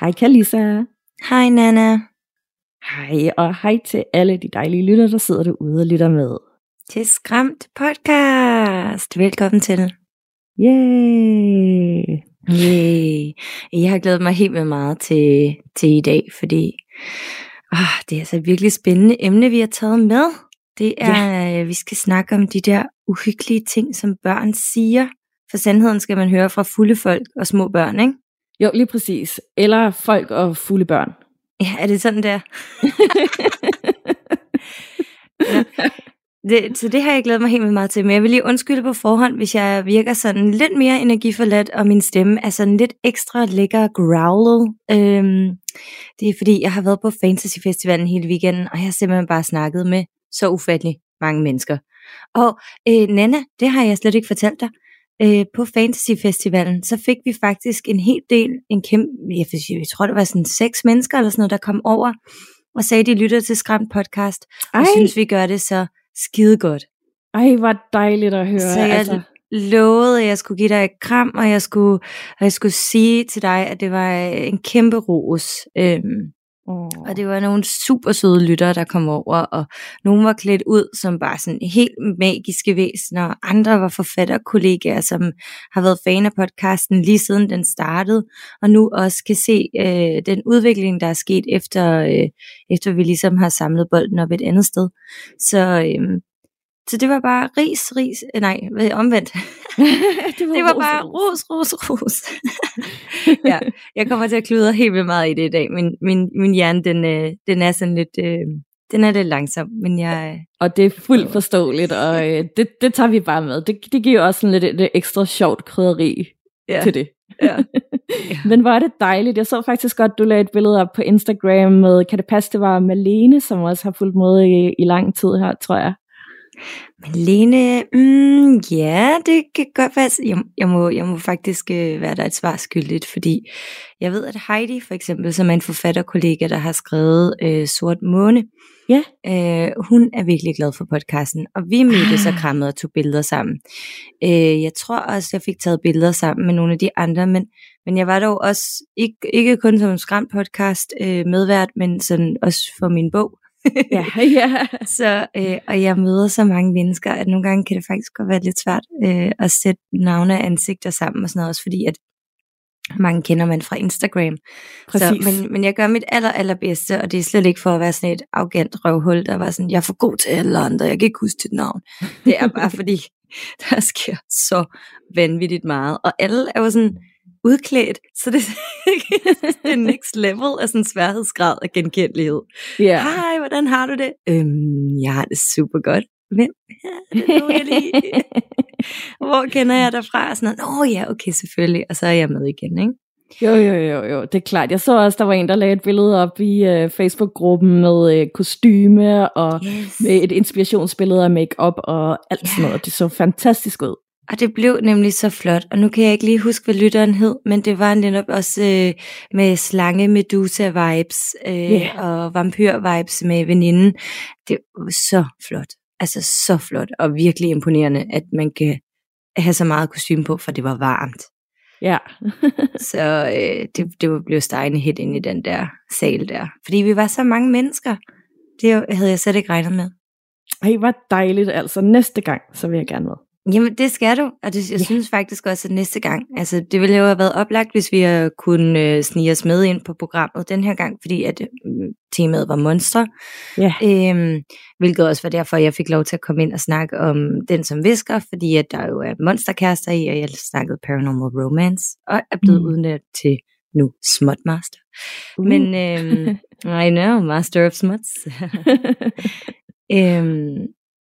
Hej Kalisa. Hej Nana. Hej, og hej til alle de dejlige lytter, der sidder derude og lytter med. Til Skræmt podcast. Velkommen til. Yay! Yay. Jeg har glædet mig helt vildt meget til, til i dag, fordi åh, det er altså et virkelig spændende emne, vi har taget med. Det er, ja. vi skal snakke om de der uhyggelige ting, som børn siger. For sandheden skal man høre fra fulde folk og små børn, ikke? Jo, lige præcis. Eller folk og fulde børn. Ja, er det sådan der? ja. det, så det har jeg glædet mig helt vildt meget til. Men jeg vil lige undskylde på forhånd, hvis jeg virker sådan lidt mere energiforladt, og min stemme er sådan lidt ekstra lækker growlet. Øhm, det er fordi, jeg har været på Fantasy Festivalen hele weekenden, og jeg har simpelthen bare snakket med så ufattelig mange mennesker. Og øh, Nana, det har jeg slet ikke fortalt dig øh, på Fantasy Festivalen, så fik vi faktisk en hel del, en kæmpe, jeg, jeg tror det var sådan seks mennesker eller sådan noget, der kom over og sagde, de lytter til Skræmt podcast, og Ej. synes vi gør det så skide godt. Ej, hvor dejligt at høre. Så jeg altså. lovede, at jeg skulle give dig et kram, og jeg skulle, og jeg skulle sige til dig, at det var en kæmpe ros. Øhm, Oh. Og det var nogle super søde lyttere, der kom over, og nogle var klædt ud som bare sådan helt magiske væsener, og andre var forfatterkollegaer, som har været fan af podcasten lige siden den startede, og nu også kan se øh, den udvikling, der er sket efter, øh, efter vi ligesom har samlet bolden op et andet sted. Så øh, så det var bare ris, ris, øh, nej, omvendt. det, var det var ros, bare ros, ros, ros. ja, jeg kommer til at kludre helt vildt meget i det i dag. Min, min, min hjerne, den, øh, den er sådan lidt, øh, den er lidt langsom, men jeg... Og det er fuldt forståeligt, og øh, det, det tager vi bare med. Det, det giver også sådan lidt, lidt ekstra sjovt krydderi ja. til det. Ja. ja. Men var det dejligt. Jeg så faktisk godt, du lagde et billede op på Instagram med, kan det passe, det var Malene, som også har fulgt med i, i lang tid her, tror jeg. Men Lene, mm, ja, det kan godt være. Jeg, jeg, må, jeg må faktisk øh, være der et svar skyldigt, fordi jeg ved, at Heidi for eksempel, som er en forfatterkollega, der har skrevet øh, Sort Måne, ja. øh, hun er virkelig glad for podcasten, og vi mødtes og ah. krammede og tog billeder sammen. Øh, jeg tror også, jeg fik taget billeder sammen med nogle af de andre, men, men jeg var dog også, ikke, ikke kun som skræmt podcast øh, medvært, men sådan også for min bog, ja, ja. Så, øh, og jeg møder så mange mennesker, at nogle gange kan det faktisk godt være lidt svært øh, at sætte navne og ansigter sammen og sådan noget, også fordi at mange kender man fra Instagram. Præcis. Så, men, men jeg gør mit aller, allerbedste, og det er slet ikke for at være sådan et arrogant røvhul, der var sådan, jeg er for god til alle andre, jeg kan ikke huske dit navn. Det er bare fordi, der sker så vanvittigt meget. Og alle er jo sådan, udklædt, så det, er next level af sådan sværhedsgrad af genkendelighed. Yeah. Hej, hvordan har du det? Øhm, jeg har det super godt. Hvem? Ja, det jeg lige. Hvor kender jeg dig fra? Sådan noget, Nå ja, okay, selvfølgelig. Og så er jeg med igen, ikke? Jo, jo, jo, jo, det er klart. Jeg så også, der var en, der lagde et billede op i uh, Facebook-gruppen med uh, kostyme og yes. med et inspirationsbillede af make-up og alt yeah. sådan noget. Det så fantastisk ud. Og det blev nemlig så flot, og nu kan jeg ikke lige huske, hvad lytteren hed, men det var netop også øh, med slange medusa vibes øh, yeah. og vampyr vibes med veninden. Det var så flot. Altså så flot og virkelig imponerende, at man kan have så meget kostume på, for det var varmt. Ja. så øh, det, det blev stegende helt ind i den der sal der. Fordi vi var så mange mennesker. Det havde jeg slet ikke regnet med. Ej, hvor dejligt. Altså næste gang, så vil jeg gerne med. Jamen, det skal du, og det, jeg ja. synes faktisk også, at næste gang, altså det ville jo have været oplagt, hvis vi kunne øh, snige os med ind på programmet den her gang, fordi at øh, temaet var monstre, ja. øhm, hvilket også var derfor, jeg fik lov til at komme ind og snakke om Den som visker, fordi at der jo er monsterkærester i, og jeg snakkede Paranormal Romance, og er blevet mm. udnævnt til nu Smutmaster. Uh. Men øhm, I know, Master of Smuts. øhm,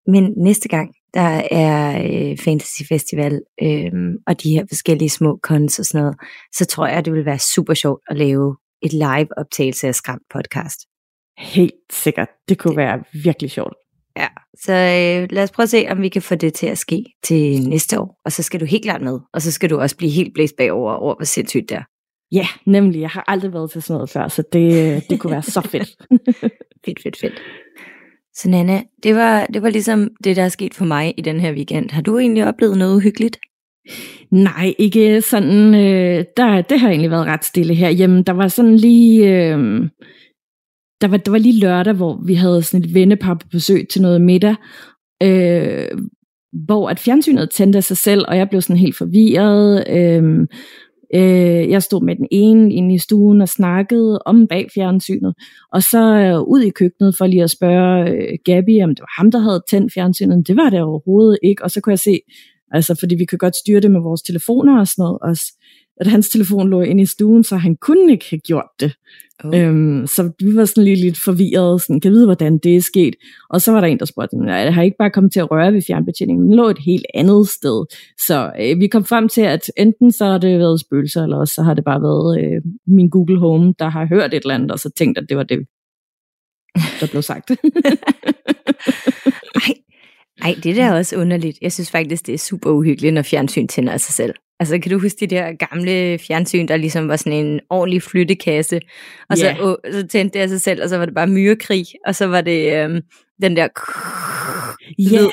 men næste gang, der er øh, Fantasy Festival, øh, og de her forskellige små cons og sådan noget, så tror jeg, det vil være super sjovt at lave et live optagelse af Skram podcast. Helt sikkert. Det kunne det. være virkelig sjovt. Ja, så øh, lad os prøve at se, om vi kan få det til at ske til næste år. Og så skal du helt klart med, og så skal du også blive helt blæst bagover over, hvor sindssygt det er. Ja, nemlig. Jeg har aldrig været til sådan noget før, så det, det kunne være så fedt. fedt, fedt, fedt. Så Nana, det var, det var ligesom det, der er sket for mig i den her weekend. Har du egentlig oplevet noget uhyggeligt? Nej, ikke sådan. Øh, der, det har egentlig været ret stille her. Jamen, der var sådan lige... Øh, der var, der var lige lørdag, hvor vi havde sådan et vennepar på besøg til noget middag, øh, hvor at fjernsynet tændte sig selv, og jeg blev sådan helt forvirret. Øh, øh, jeg stod med den ene inde i stuen og snakkede om bag fjernsynet, og så øh, ud i køkkenet for lige at spørge øh, Gabby, om det var ham, der havde tændt fjernsynet. Det var det overhovedet ikke, og så kunne jeg se, altså fordi vi kan godt styre det med vores telefoner og sådan noget også, at hans telefon lå inde i stuen, så han kunne ikke have gjort det. Oh. Øhm, så vi var sådan lige lidt forvirret, sådan, kan vide, hvordan det er sket. Og så var der en, der spurgte, nej, jeg har ikke bare kommet til at røre ved fjernbetjeningen, den lå et helt andet sted. Så øh, vi kom frem til, at enten så har det været spøgelser, eller også så har det bare været øh, min Google Home, der har hørt et eller andet, og så tænkt, at det var det, der blev sagt. Ej, det der er også underligt. Jeg synes faktisk, det er super uhyggeligt, når fjernsyn tænder af sig selv. Altså, kan du huske de der gamle fjernsyn, der ligesom var sådan en ordentlig flyttekasse, og yeah. så, og, så tændte det af sig selv, og så var det bare myrekrig, og så var det øhm, den der ja. Yeah.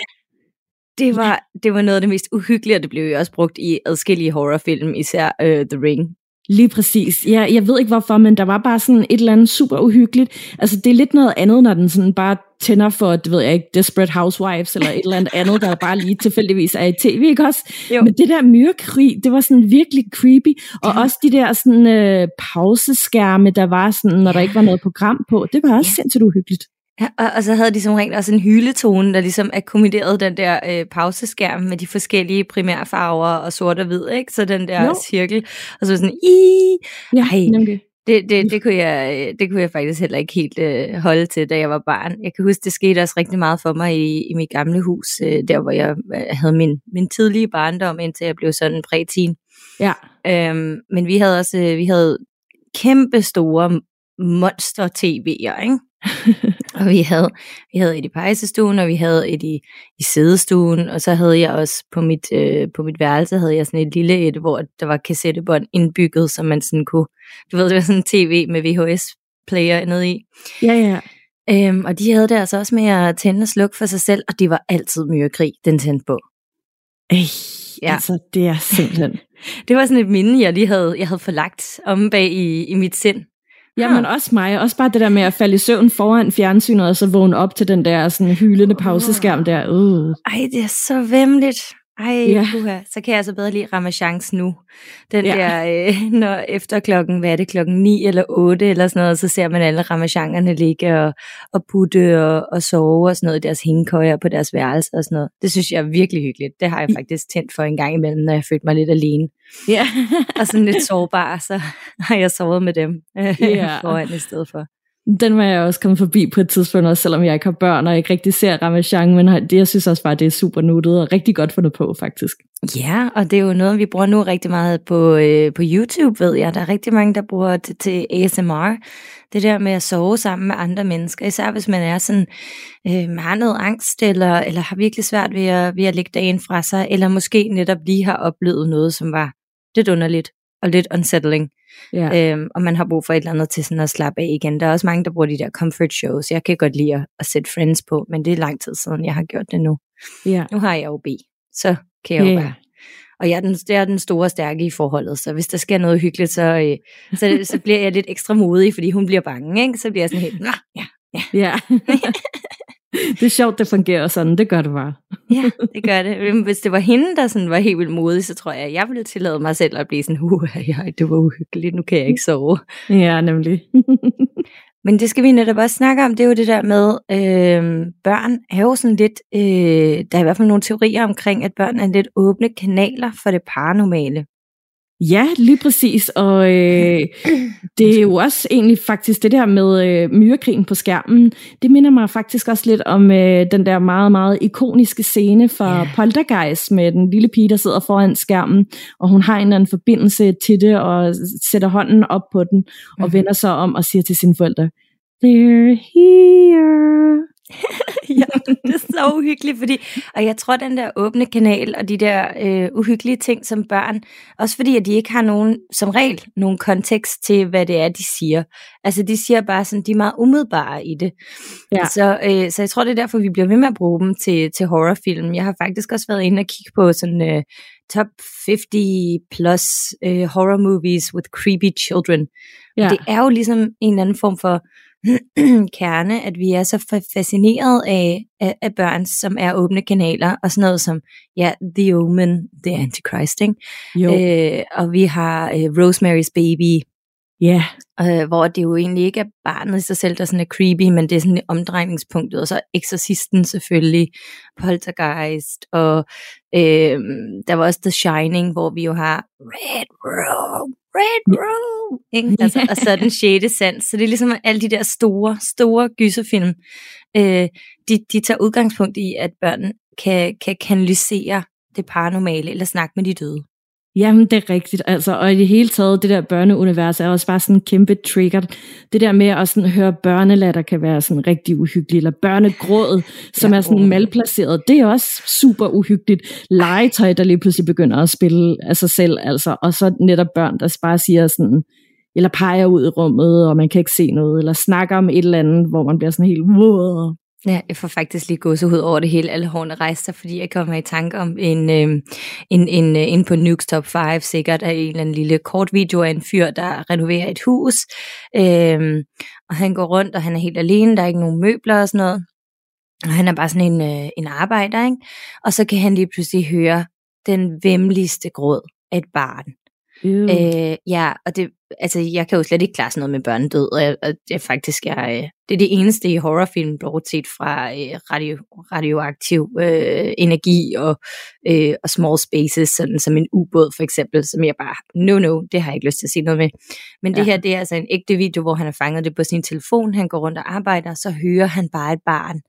Det var, det var noget af det mest uhyggelige, og det blev jo også brugt i adskillige horrorfilm, især uh, The Ring. Lige præcis. Ja, jeg ved ikke hvorfor, men der var bare sådan et eller andet super uhyggeligt. Altså, det er lidt noget andet, når den sådan bare tænder for, det ved jeg ikke, Desperate Housewives, eller et eller andet andet, der bare lige tilfældigvis er i tv, ikke også? Jo. Men det der myrekrig, det var sådan virkelig creepy, og ja. også de der sådan øh, pauseskærme, der var sådan, når der ikke var noget program på, det var også ja. sindssygt uhyggeligt. Ja, og, og så havde de som regel også en hyletone, der ligesom akkommoderede den der øh, pauseskærm med de forskellige primærfarver og sort og hvid, ikke? Så den der jo. cirkel, og så sådan, i ja, Ej, nemlig. Det, det, det, kunne jeg, øh, det kunne jeg faktisk heller ikke helt øh, holde til, da jeg var barn. Jeg kan huske, det skete også rigtig meget for mig i, i mit gamle hus, øh, der hvor jeg øh, havde min, min tidlige barndom, indtil jeg blev sådan en prætin. Ja. Øhm, men vi havde også vi havde kæmpe store monster-tv'er, ikke? og vi havde, vi havde et i pejsestuen, og vi havde et i, i sædestuen, og så havde jeg også på mit, øh, på mit værelse, havde jeg sådan et lille et, hvor der var kassettebånd indbygget, så man sådan kunne, du ved, det var sådan en tv med VHS-player nede i. Ja, ja. Øhm, og de havde det altså også med at tænde og slukke for sig selv, og det var altid myrekrig, den tændte på. Ej, ja. altså det er simpelthen... det var sådan et minde, jeg lige havde, jeg havde forlagt om bag i, i mit sind. Jamen også mig, også bare det der med at falde i søvn foran fjernsynet, og så vågne op til den der sådan hylende pauseskærm der. Uh. Ej, det er så vemmeligt. Ej, ja. Uha. så kan jeg altså bedre lide Ramachance nu. Den ja. der, øh, når efter klokken, hvad er det, klokken 9 eller 8 eller sådan noget, så ser man alle Ramachangerne ligge og, og putte og, og sove og sådan noget i deres hængekøjer på deres værelse og sådan noget. Det synes jeg er virkelig hyggeligt. Det har jeg faktisk tændt for en gang imellem, når jeg følte mig lidt alene. Ja. og sådan lidt sårbar, så har jeg sovet med dem ja. foran i stedet for. Den var jeg også kommet forbi på et tidspunkt, også selvom jeg ikke har børn, og ikke rigtig ser Ramachan, men det, jeg synes også bare, det er super nuttet og rigtig godt fundet på, faktisk. Ja, og det er jo noget, vi bruger nu rigtig meget på, øh, på YouTube, ved jeg. Der er rigtig mange, der bruger det til ASMR. Det der med at sove sammen med andre mennesker, især hvis man er sådan, øh, har noget angst, eller, eller har virkelig svært ved at, ved at lægge dagen fra sig, eller måske netop lige har oplevet noget, som var lidt underligt og lidt unsettling. Ja. Øhm, og man har brug for et eller andet til sådan at slappe af igen. Der er også mange, der bruger de der comfort shows. Jeg kan godt lide at, at sætte Friends på, men det er lang tid siden, jeg har gjort det nu. Ja. Nu har jeg jo B, så kan jeg jo bare og jeg er, den, jeg er den store stærke i forholdet, så hvis der sker noget hyggeligt, så, øh, så, så bliver jeg lidt ekstra modig, fordi hun bliver bange, ikke? så bliver jeg sådan helt, ja, ja. ja. det er sjovt, det fungerer sådan. Det gør det bare. ja, det gør det. Hvis det var hende, der sådan var helt vildt modig, så tror jeg, at jeg ville tillade mig selv at blive sådan, uh, ja, det var uhyggeligt, nu kan jeg ikke sove. Ja, nemlig. Men det skal vi netop også snakke om, det er jo det der med, øh, børn er jo sådan lidt, øh, der er i hvert fald nogle teorier omkring, at børn er lidt åbne kanaler for det paranormale. Ja, lige præcis. Og øh, det er jo også egentlig faktisk det der med øh, myrekrigen på skærmen. Det minder mig faktisk også lidt om øh, den der meget, meget ikoniske scene fra yeah. Poltergeist med den lille pige, der sidder foran skærmen, og hun har en eller anden forbindelse til det, og sætter hånden op på den, og mm. vender sig om og siger til sine forældre, They're here. ja, det er så uhyggeligt, fordi, og jeg tror, den der åbne kanal og de der øh, uhyggelige ting som børn, også fordi, at de ikke har nogen, som regel, nogen kontekst til, hvad det er, de siger. Altså, de siger bare sådan, de er meget umiddelbare i det. Ja. Så, øh, så jeg tror, det er derfor, vi bliver ved med at bruge dem til, til horrorfilm. Jeg har faktisk også været inde og kigge på sådan øh, top 50 plus øh, horror movies with creepy children. Ja. det er jo ligesom en eller anden form for kerne, at vi er så fascineret af, af, af børn, som er åbne kanaler, og sådan noget som, ja, The Omen, The Antichrist, ikke? Jo. Øh, og vi har øh, Rosemary's Baby, Ja. Yeah. Øh, hvor det jo egentlig ikke er barnet i sig selv, der sådan er creepy, men det er sådan omdrejningspunktet, og så Exorcisten selvfølgelig, Poltergeist, og øh, der var også The Shining, hvor vi jo har Red Room, Red Room, ikke? Altså, og så den sjette sans, så det er ligesom alle de der store, store gyserfilm, øh, de, de tager udgangspunkt i, at børn kan, kan kanalisere det paranormale, eller snakke med de døde. Jamen, det er rigtigt. Altså, og i det hele taget, det der børneunivers er også bare sådan en kæmpe trigger. Det der med at sådan høre børnelatter kan være sådan rigtig uhyggeligt, eller børnegråd, som ja, er sådan malplaceret, det er også super uhyggeligt. Legetøj, der lige pludselig begynder at spille af sig selv, altså. Og så netop børn, der bare siger sådan, eller peger ud i rummet, og man kan ikke se noget, eller snakker om et eller andet, hvor man bliver sådan helt, wow, Ja, jeg får faktisk lige gåsehud over det hele, alle hårene rejser, fordi jeg kommer i tanke om en, øh, en, en, øh, en på Nukes Top 5, sikkert af en eller anden lille kort video af en fyr, der renoverer et hus, øh, og han går rundt, og han er helt alene, der er ikke nogen møbler og sådan noget, og han er bare sådan en, øh, en arbejder, ikke? og så kan han lige pludselig høre den vemmeligste gråd af et barn. Øh, ja, og det, altså, jeg kan jo slet ikke klare sådan noget med børnedød, og, jeg, og det er faktisk, jeg, øh, det er det eneste i horrorfilm, bortset fra øh, radio, radioaktiv øh, energi og, øh, og small spaces, sådan som en ubåd for eksempel, som jeg bare, no, no, det har jeg ikke lyst til at sige noget med. Men ja. det her, det er altså en ægte video, hvor han har fanget det på sin telefon, han går rundt og arbejder, så hører han bare et barn,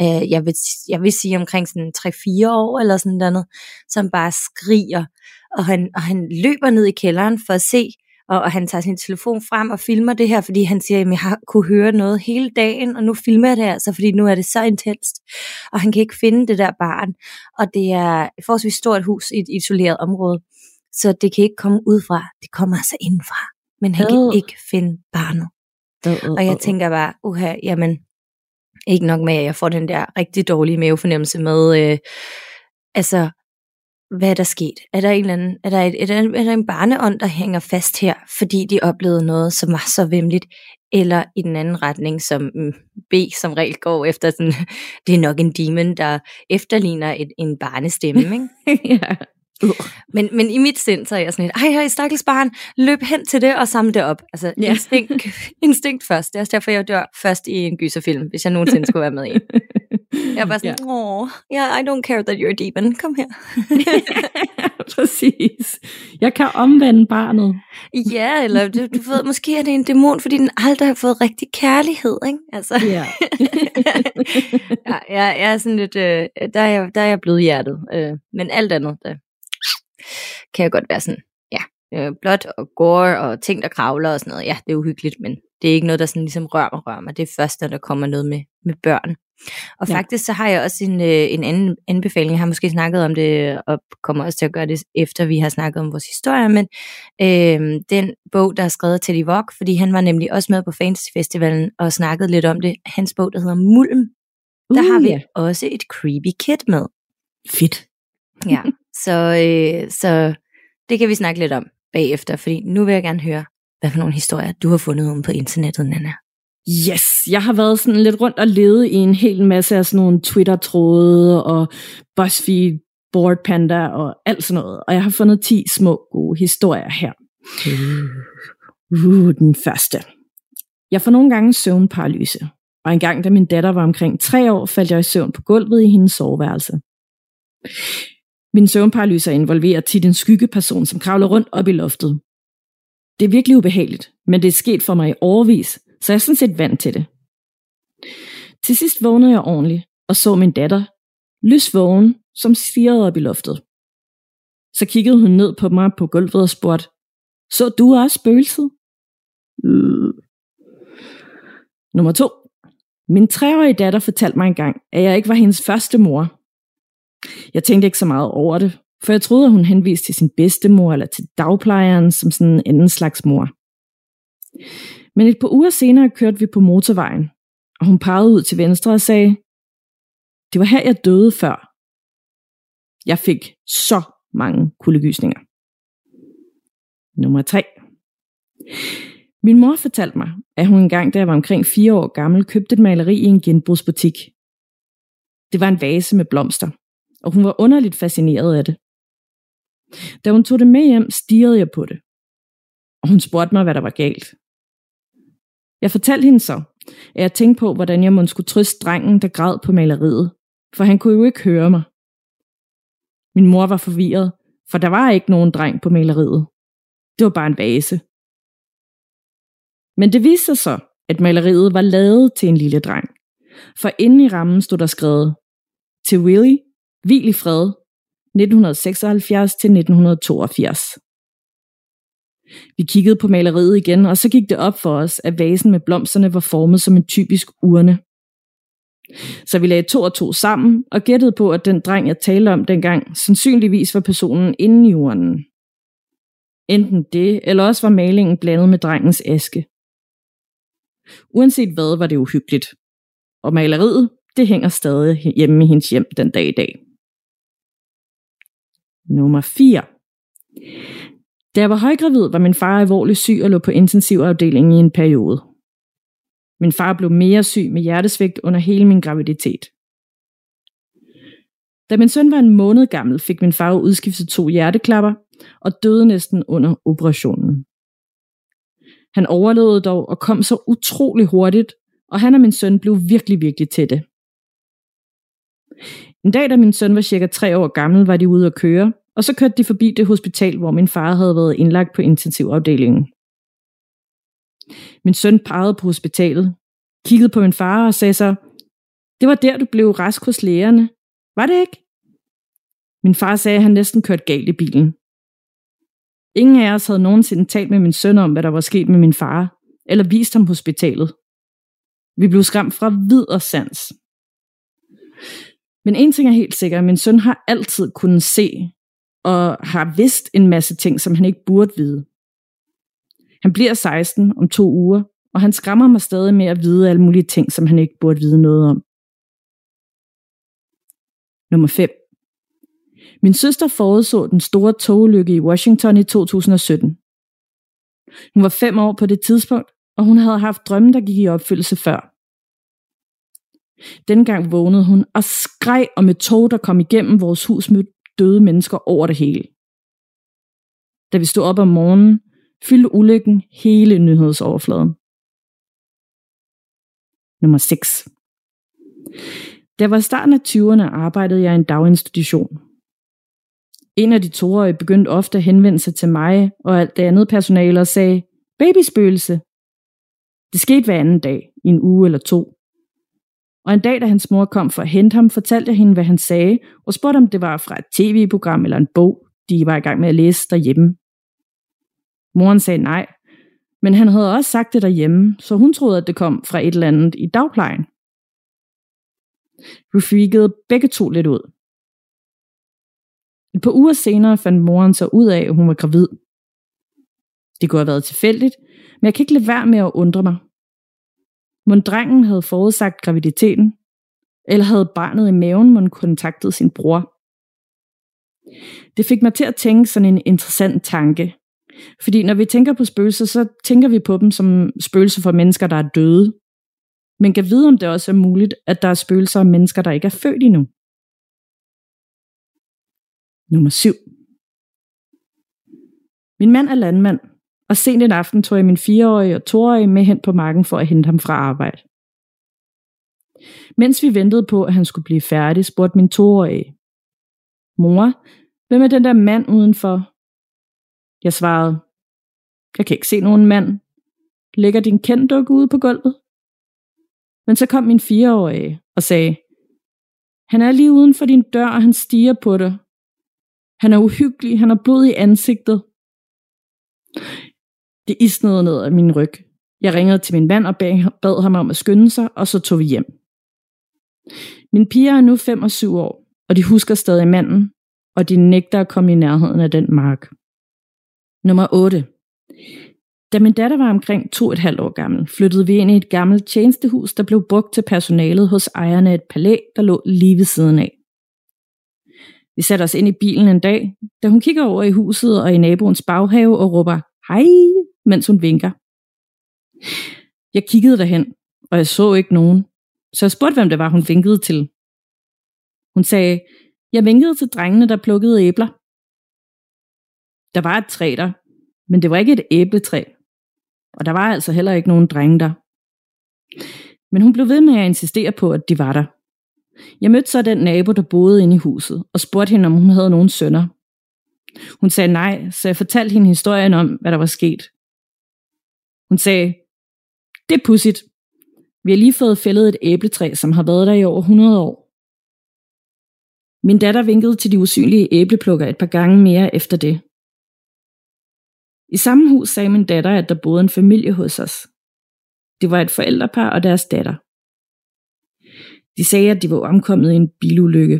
øh, jeg, vil, jeg vil sige omkring sådan 3-4 år eller sådan noget, som bare skriger, og han, og han løber ned i kælderen for at se, og, og han tager sin telefon frem og filmer det her, fordi han siger, at jeg har kunne høre noget hele dagen, og nu filmer jeg det altså, fordi nu er det så intenst. Og han kan ikke finde det der barn, og det er et forholdsvis stort hus i et isoleret område, så det kan ikke komme ud fra, det kommer altså indenfra. Men han kan ikke finde barnet. Og jeg tænker bare, uha, jamen, ikke nok med, at jeg får den der rigtig dårlige mavefornemmelse med, øh, altså, hvad er der sket? Er der en, eller anden, er der, et, er, der, er der en barneånd, der hænger fast her, fordi de oplevede noget, som var så vemmeligt? Eller i den anden retning, som mm, B som regel går efter sådan, det er nok en demon, der efterligner et, en barnestemme, ikke? ja. Uh. Men, men i mit sind, så er jeg sådan et, ej, hej, stakkels barn, løb hen til det og samle det op. Altså, ja. instinkt, instinkt først. Det er også derfor, jeg dør først i en gyserfilm, hvis jeg nogensinde skulle være med i. Jeg bare sådan, åh, yeah. yeah, I don't care that you're a demon, kom her. Præcis. Jeg kan omvende barnet. Ja, eller du, du ved, måske er det en dæmon, fordi den aldrig har fået rigtig kærlighed, ikke? Altså. Ja. ja, jeg, jeg er sådan lidt, øh, der, er jeg, der er jeg blevet hjertet. Øh, men alt andet, der kan jeg godt være sådan, ja, øh, blot og gore og ting, der kravler og sådan noget. Ja, det er uhyggeligt, men det er ikke noget, der sådan ligesom rører mig, rører mig. Det er først, når der kommer noget med, med børn. Og ja. faktisk så har jeg også en, øh, en anden anbefaling. Jeg har måske snakket om det, og kommer også til at gøre det, efter vi har snakket om vores historie, men øh, den bog, der er skrevet til Vog, fordi han var nemlig også med på Fantasy Festivalen og snakkede lidt om det. Hans bog, der hedder Mulm, der uh, har vi ja. også et creepy kit med. Fedt. Ja, så, øh, så det kan vi snakke lidt om bagefter, fordi nu vil jeg gerne høre, hvad for nogle historier du har fundet om på internettet, Nana. Yes, jeg har været sådan lidt rundt og ledet i en hel masse af sådan nogle Twitter-tråde og BuzzFeed, Board Panda og alt sådan noget. Og jeg har fundet 10 små gode historier her. Uh, den første. Jeg får nogle gange søvnparalyse. Og en gang, da min datter var omkring tre år, faldt jeg i søvn på gulvet i hendes soveværelse. Min søvnparalyser involverer tit en skyggeperson, som kravler rundt op i loftet. Det er virkelig ubehageligt, men det er sket for mig i overvis, så jeg er sådan set vant til det. Til sidst vågnede jeg ordentligt og så min datter, lysvågen, som stirrede op i loftet. Så kiggede hun ned på mig på gulvet og spurgte, så du også spøgelset? Nummer to. Min treårige datter fortalte mig engang, at jeg ikke var hendes første mor. Jeg tænkte ikke så meget over det, for jeg troede, at hun henviste til sin bedstemor eller til dagplejeren som sådan en anden slags mor. Men et par uger senere kørte vi på motorvejen, og hun pegede ud til venstre og sagde, det var her, jeg døde før. Jeg fik så mange kuldegysninger. Nummer 3. Min mor fortalte mig, at hun engang, da jeg var omkring fire år gammel, købte et maleri i en genbrugsbutik. Det var en vase med blomster, og hun var underligt fascineret af det. Da hun tog det med hjem, stirrede jeg på det. Og hun spurgte mig, hvad der var galt. Jeg fortalte hende så, at jeg tænkte på, hvordan jeg måtte skulle trøste drengen, der græd på maleriet, for han kunne jo ikke høre mig. Min mor var forvirret, for der var ikke nogen dreng på maleriet. Det var bare en vase. Men det viste sig så, at maleriet var lavet til en lille dreng. For inde i rammen stod der skrevet, til Willy, hvil i fred, 1976 til 1982. Vi kiggede på maleriet igen, og så gik det op for os, at vasen med blomsterne var formet som en typisk urne. Så vi lagde to og to sammen og gættede på, at den dreng, jeg talte om dengang, sandsynligvis var personen inde i urnen. Enten det, eller også var malingen blandet med drengens aske. Uanset hvad, var det uhyggeligt. Og maleriet, det hænger stadig hjemme i hendes hjem den dag i dag. Nummer 4. Da jeg var højgravid, var min far alvorligt syg og lå på intensivafdelingen i en periode. Min far blev mere syg med hjertesvigt under hele min graviditet. Da min søn var en måned gammel, fik min far udskiftet to hjerteklapper og døde næsten under operationen. Han overlevede dog og kom så utrolig hurtigt, og han og min søn blev virkelig, virkelig tætte. En dag, da min søn var cirka tre år gammel, var de ude at køre, og så kørte de forbi det hospital, hvor min far havde været indlagt på intensivafdelingen. Min søn pegede på hospitalet, kiggede på min far og sagde så, det var der, du blev rask hos lægerne. Var det ikke? Min far sagde, at han næsten kørte galt i bilen. Ingen af os havde nogensinde talt med min søn om, hvad der var sket med min far, eller vist ham hospitalet. Vi blev skræmt fra vid og sans. Men en ting er helt sikker, min søn har altid kunnet se og har vidst en masse ting, som han ikke burde vide. Han bliver 16 om to uger, og han skræmmer mig stadig med at vide alle mulige ting, som han ikke burde vide noget om. Nummer 5. Min søster forudså den store togulykke i Washington i 2017. Hun var fem år på det tidspunkt, og hun havde haft drømme, der gik i opfyldelse før. Dengang vågnede hun og skreg om et tog, der kom igennem vores hus med døde mennesker over det hele. Da vi stod op om morgenen, fyldte ulykken hele nyhedsoverfladen. Nummer 6. Da jeg var i starten af 20'erne, arbejdede jeg i en daginstitution. En af de toårige begyndte ofte at henvende sig til mig og alt det andet personale og sagde, babyspøgelse. Det skete hver anden dag, i en uge eller to. Og en dag, da hans mor kom for at hente ham, fortalte jeg hende, hvad han sagde, og spurgte, om det var fra et tv-program eller en bog, de var i gang med at læse derhjemme. Moren sagde nej, men han havde også sagt det derhjemme, så hun troede, at det kom fra et eller andet i dagplejen. Vi freakede begge to lidt ud. Et par uger senere fandt moren så ud af, at hun var gravid. Det kunne have været tilfældigt, men jeg kan ikke lade være med at undre mig. Mon drengen havde forudsagt graviditeten, eller havde barnet i maven mon kontaktet sin bror. Det fik mig til at tænke sådan en interessant tanke, fordi når vi tænker på spøgelser, så tænker vi på dem som spøgelser for mennesker, der er døde. Men kan vide, om det også er muligt, at der er spøgelser af mennesker, der ikke er født endnu. Nummer 7. Min mand er landmand, og sent en aften tog jeg min fireårige og toårige med hen på marken for at hente ham fra arbejde. Mens vi ventede på, at han skulle blive færdig, spurgte min toårige, Mor, Hvem er den der mand udenfor? Jeg svarede, jeg kan ikke se nogen mand. Lægger din kenddukke ude på gulvet? Men så kom min fireårige og sagde, han er lige uden for din dør, og han stiger på dig. Han er uhyggelig, han har blod i ansigtet. Det isnede ned af min ryg. Jeg ringede til min mand og bad ham om at skynde sig, og så tog vi hjem. Min piger er nu 5 og 7 år, og de husker stadig manden, og de nægter at komme i nærheden af den mark. Nummer 8. Da min datter var omkring to et halvt år gammel, flyttede vi ind i et gammelt tjenestehus, der blev brugt til personalet hos ejerne af et palæ, der lå lige ved siden af. Vi satte os ind i bilen en dag, da hun kigger over i huset og i naboens baghave og råber, hej, mens hun vinker. Jeg kiggede derhen, og jeg så ikke nogen, så jeg spurgte, hvem det var, hun vinkede til. Hun sagde, jeg vinkede til drengene, der plukkede æbler. Der var et træ der, men det var ikke et æbletræ. Og der var altså heller ikke nogen drenge der. Men hun blev ved med at insistere på, at de var der. Jeg mødte så den nabo, der boede inde i huset, og spurgte hende, om hun havde nogen sønner. Hun sagde nej, så jeg fortalte hende historien om, hvad der var sket. Hun sagde, det er pudsigt. Vi har lige fået fældet et æbletræ, som har været der i over 100 år. Min datter vinkede til de usynlige æbleplukker et par gange mere efter det. I samme hus sagde min datter, at der boede en familie hos os. Det var et forældrepar og deres datter. De sagde, at de var omkommet i en bilulykke.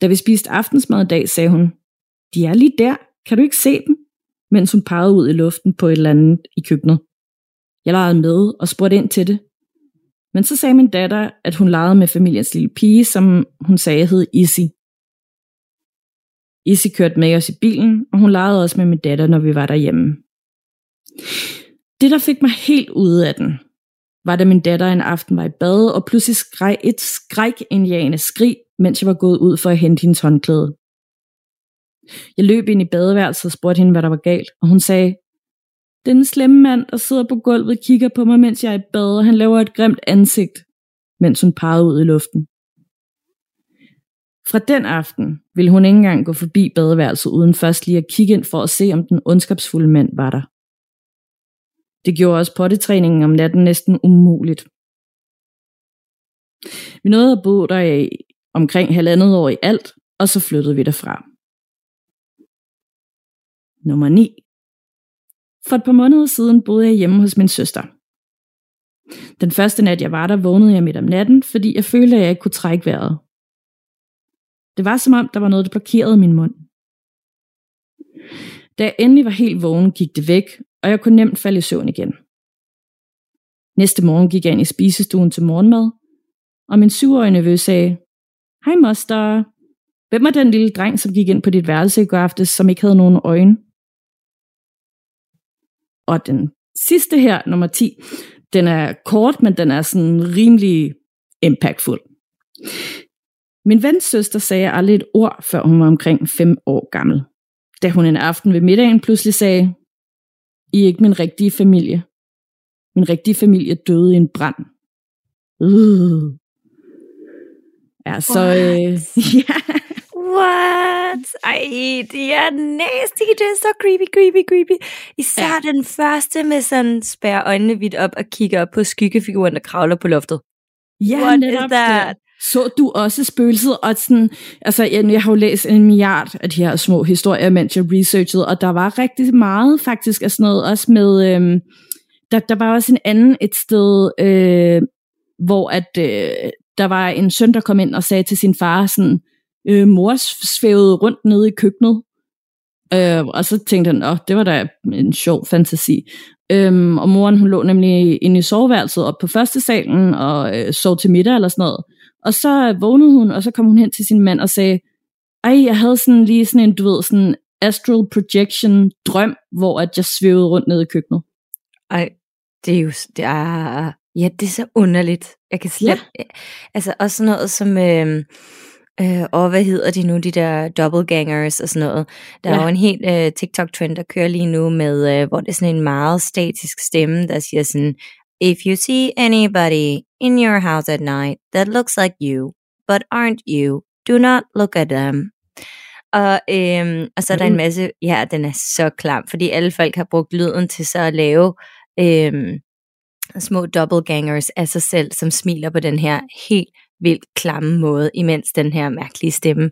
Da vi spiste aftensmad i dag, sagde hun, de er lige der, kan du ikke se dem? Mens hun pegede ud i luften på et eller andet i køkkenet. Jeg legede med og spurgte ind til det. Men så sagde min datter, at hun legede med familiens lille pige, som hun sagde hed Issy. Issy kørte med os i bilen, og hun legede også med min datter, når vi var derhjemme. Det, der fik mig helt ude af den, var da min datter en aften var i bad, og pludselig skreg et skræk-indiane skrig, mens jeg var gået ud for at hente hendes håndklæde. Jeg løb ind i badeværelset og spurgte hende, hvad der var galt, og hun sagde, den slemme mand, der sidder på gulvet, kigger på mig, mens jeg er i bad, og han laver et grimt ansigt, mens hun pegede ud i luften. Fra den aften ville hun ikke engang gå forbi badeværelset, uden først lige at kigge ind for at se, om den ondskabsfulde mand var der. Det gjorde også pottetræningen om natten næsten umuligt. Vi nåede at bo der i omkring halvandet år i alt, og så flyttede vi derfra. Nummer 9. For et par måneder siden boede jeg hjemme hos min søster. Den første nat, jeg var der, vågnede jeg midt om natten, fordi jeg følte, at jeg ikke kunne trække vejret. Det var som om, der var noget, der blokerede min mund. Da jeg endelig var helt vågen, gik det væk, og jeg kunne nemt falde i søvn igen. Næste morgen gik jeg ind i spisestuen til morgenmad, og min syvårige nevø sagde, Hej moster, hvem er den lille dreng, som gik ind på dit værelse i går aftes, som ikke havde nogen øjne? Og den sidste her, nummer 10, den er kort, men den er sådan rimelig impactful. Min vens søster sagde aldrig et ord, før hun var omkring 5 år gammel. Da hun en aften ved middagen pludselig sagde, I er ikke min rigtige familie. Min rigtige familie døde i en brand. Uh. Ja, så... Øh, ja. What? Ej, det er nasty. Det er så creepy, creepy, creepy. Især ja. den første med sådan spær øjnene vidt op og kigger op på skyggefiguren, der kravler på loftet. Ja, What is that? Det. Så du også spøgelset? Og sådan, altså, jeg, jeg har jo læst en milliard af de her små historier, mens jeg researchede, og der var rigtig meget faktisk af sådan noget, også med, øhm, der, der var også en anden et sted, øh, hvor at øh, der var en søn, der kom ind og sagde til sin far sådan, øh, mor svævede rundt nede i køkkenet, øh, og så tænkte han, åh, det var da en sjov fantasi. Øhm, og moren hun lå nemlig inde i soveværelset op på første salen og øh, sov til middag eller sådan noget. Og så vågnede hun, og så kom hun hen til sin mand og sagde, ej, jeg havde sådan lige sådan en, du ved, sådan astral projection drøm, hvor at jeg svævede rundt ned i køkkenet. Ej, det er jo, det er, ja, det er så underligt. Jeg kan slet, ja. altså også sådan noget som, øh, øh, og hvad hedder de nu, de der doppelgangers og sådan noget. Der ja. er jo en helt øh, TikTok-trend, der kører lige nu med, øh, hvor det er sådan en meget statisk stemme, der siger sådan, If you see anybody in your house at night that looks like you, but aren't you, do not look at them. Og, øhm, og så er der en masse, ja, den er så klam, fordi alle folk har brugt lyden til så at lave øhm, små doppelgangers af sig selv, som smiler på den her helt vildt klamme måde, imens den her mærkelige stemme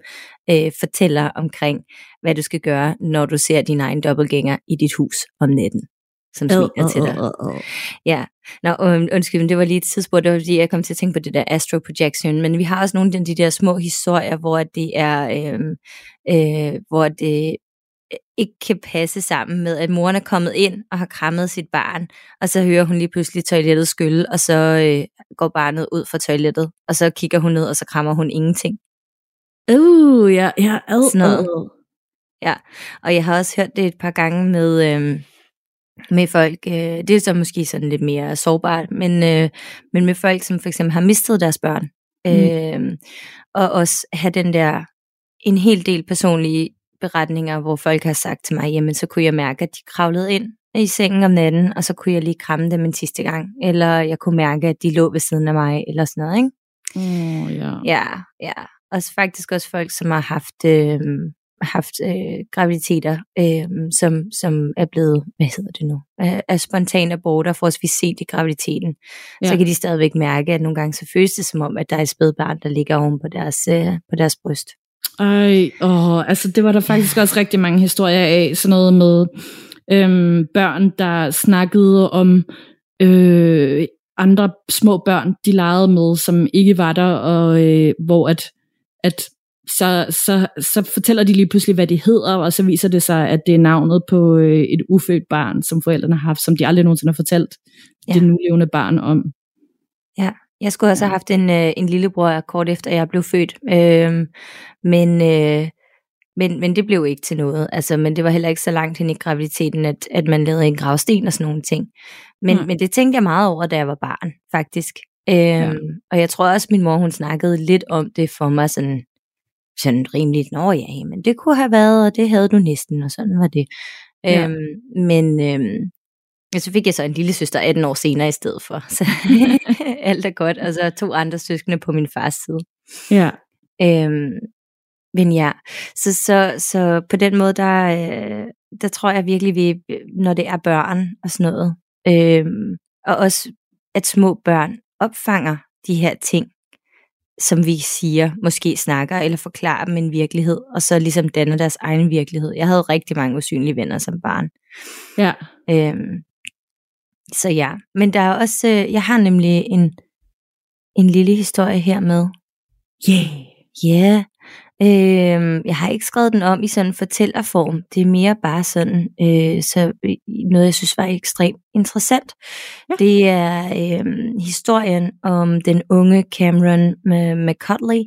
øh, fortæller omkring, hvad du skal gøre, når du ser din egen dobbeltgænger i dit hus om natten som smiler uh, uh, til dig. Ja, Nå, um, undskyld, men det var lige et tidspunkt, det var fordi, jeg kom til at tænke på det der astro projection, men vi har også nogle af de der små historier, hvor det er, øh, øh, hvor det ikke kan passe sammen med, at moren er kommet ind og har krammet sit barn, og så hører hun lige pludselig toilettet skylle, og så øh, går barnet ud fra toilettet, og så kigger hun ned, og så krammer hun ingenting. Uh, ja, ja, ad, Sådan noget. Ja, og jeg har også hørt det et par gange med, øh, med folk, øh, det er så måske sådan lidt mere sårbart, men, øh, men med folk, som for eksempel har mistet deres børn, mm. øh, og også have den der, en hel del personlige beretninger, hvor folk har sagt til mig, jamen så kunne jeg mærke, at de kravlede ind i sengen om natten, og så kunne jeg lige kramme dem en sidste gang, eller jeg kunne mærke, at de lå ved siden af mig, eller sådan noget, ikke? Oh, ja. Ja, ja. Og så faktisk også folk, som har haft øh, haft øh, graviditeter, øh, som, som er blevet, hvad hedder det nu, af, af spontane aborter, for os vi set i graviditeten, ja. så kan de stadigvæk mærke, at nogle gange så føles det som om, at der er et spædbarn, der ligger oven på deres, øh, på deres bryst. Ej, åh, altså det var der faktisk også rigtig mange historier af, sådan noget med øhm, børn, der snakkede om øh, andre små børn, de legede med, som ikke var der, og øh, hvor at, at så, så, så fortæller de lige pludselig, hvad de hedder, og så viser det sig, at det er navnet på øh, et ufødt barn, som forældrene har haft, som de aldrig nogensinde har fortalt ja. det nulevende barn om. Ja, jeg skulle også have haft en, øh, en lillebror kort efter, jeg blev født, øh, men, øh, men, men det blev ikke til noget. Altså, men det var heller ikke så langt hen i graviditeten, at, at man lavede en gravsten og sådan nogle ting. Men, mm. men det tænkte jeg meget over, da jeg var barn, faktisk. Øhm, ja. Og jeg tror også, min mor hun snakkede lidt om det for mig sådan sådan rimeligt, nå ja, men det kunne have været, og det havde du næsten, og sådan var det. Ja. Øhm, men øhm, så fik jeg så en lille søster 18 år senere i stedet for, så alt er godt, og så to andre søskende på min fars side. Ja. Øhm, men ja, så, så, så på den måde, der, øh, der tror jeg virkelig, vi, når det er børn og sådan noget, øhm, og også at små børn opfanger de her ting, som vi siger, måske snakker eller forklarer dem en virkelighed, og så ligesom danner deres egen virkelighed. Jeg havde rigtig mange usynlige venner som barn. Ja. Øhm, så ja, men der er også, øh, jeg har nemlig en, en lille historie her med. Yeah. Ja, yeah. Øh, jeg har ikke skrevet den om i sådan en fortællerform. Det er mere bare sådan øh, så noget, jeg synes var ekstremt interessant. Ja. Det er øh, historien om den unge Cameron McCutley,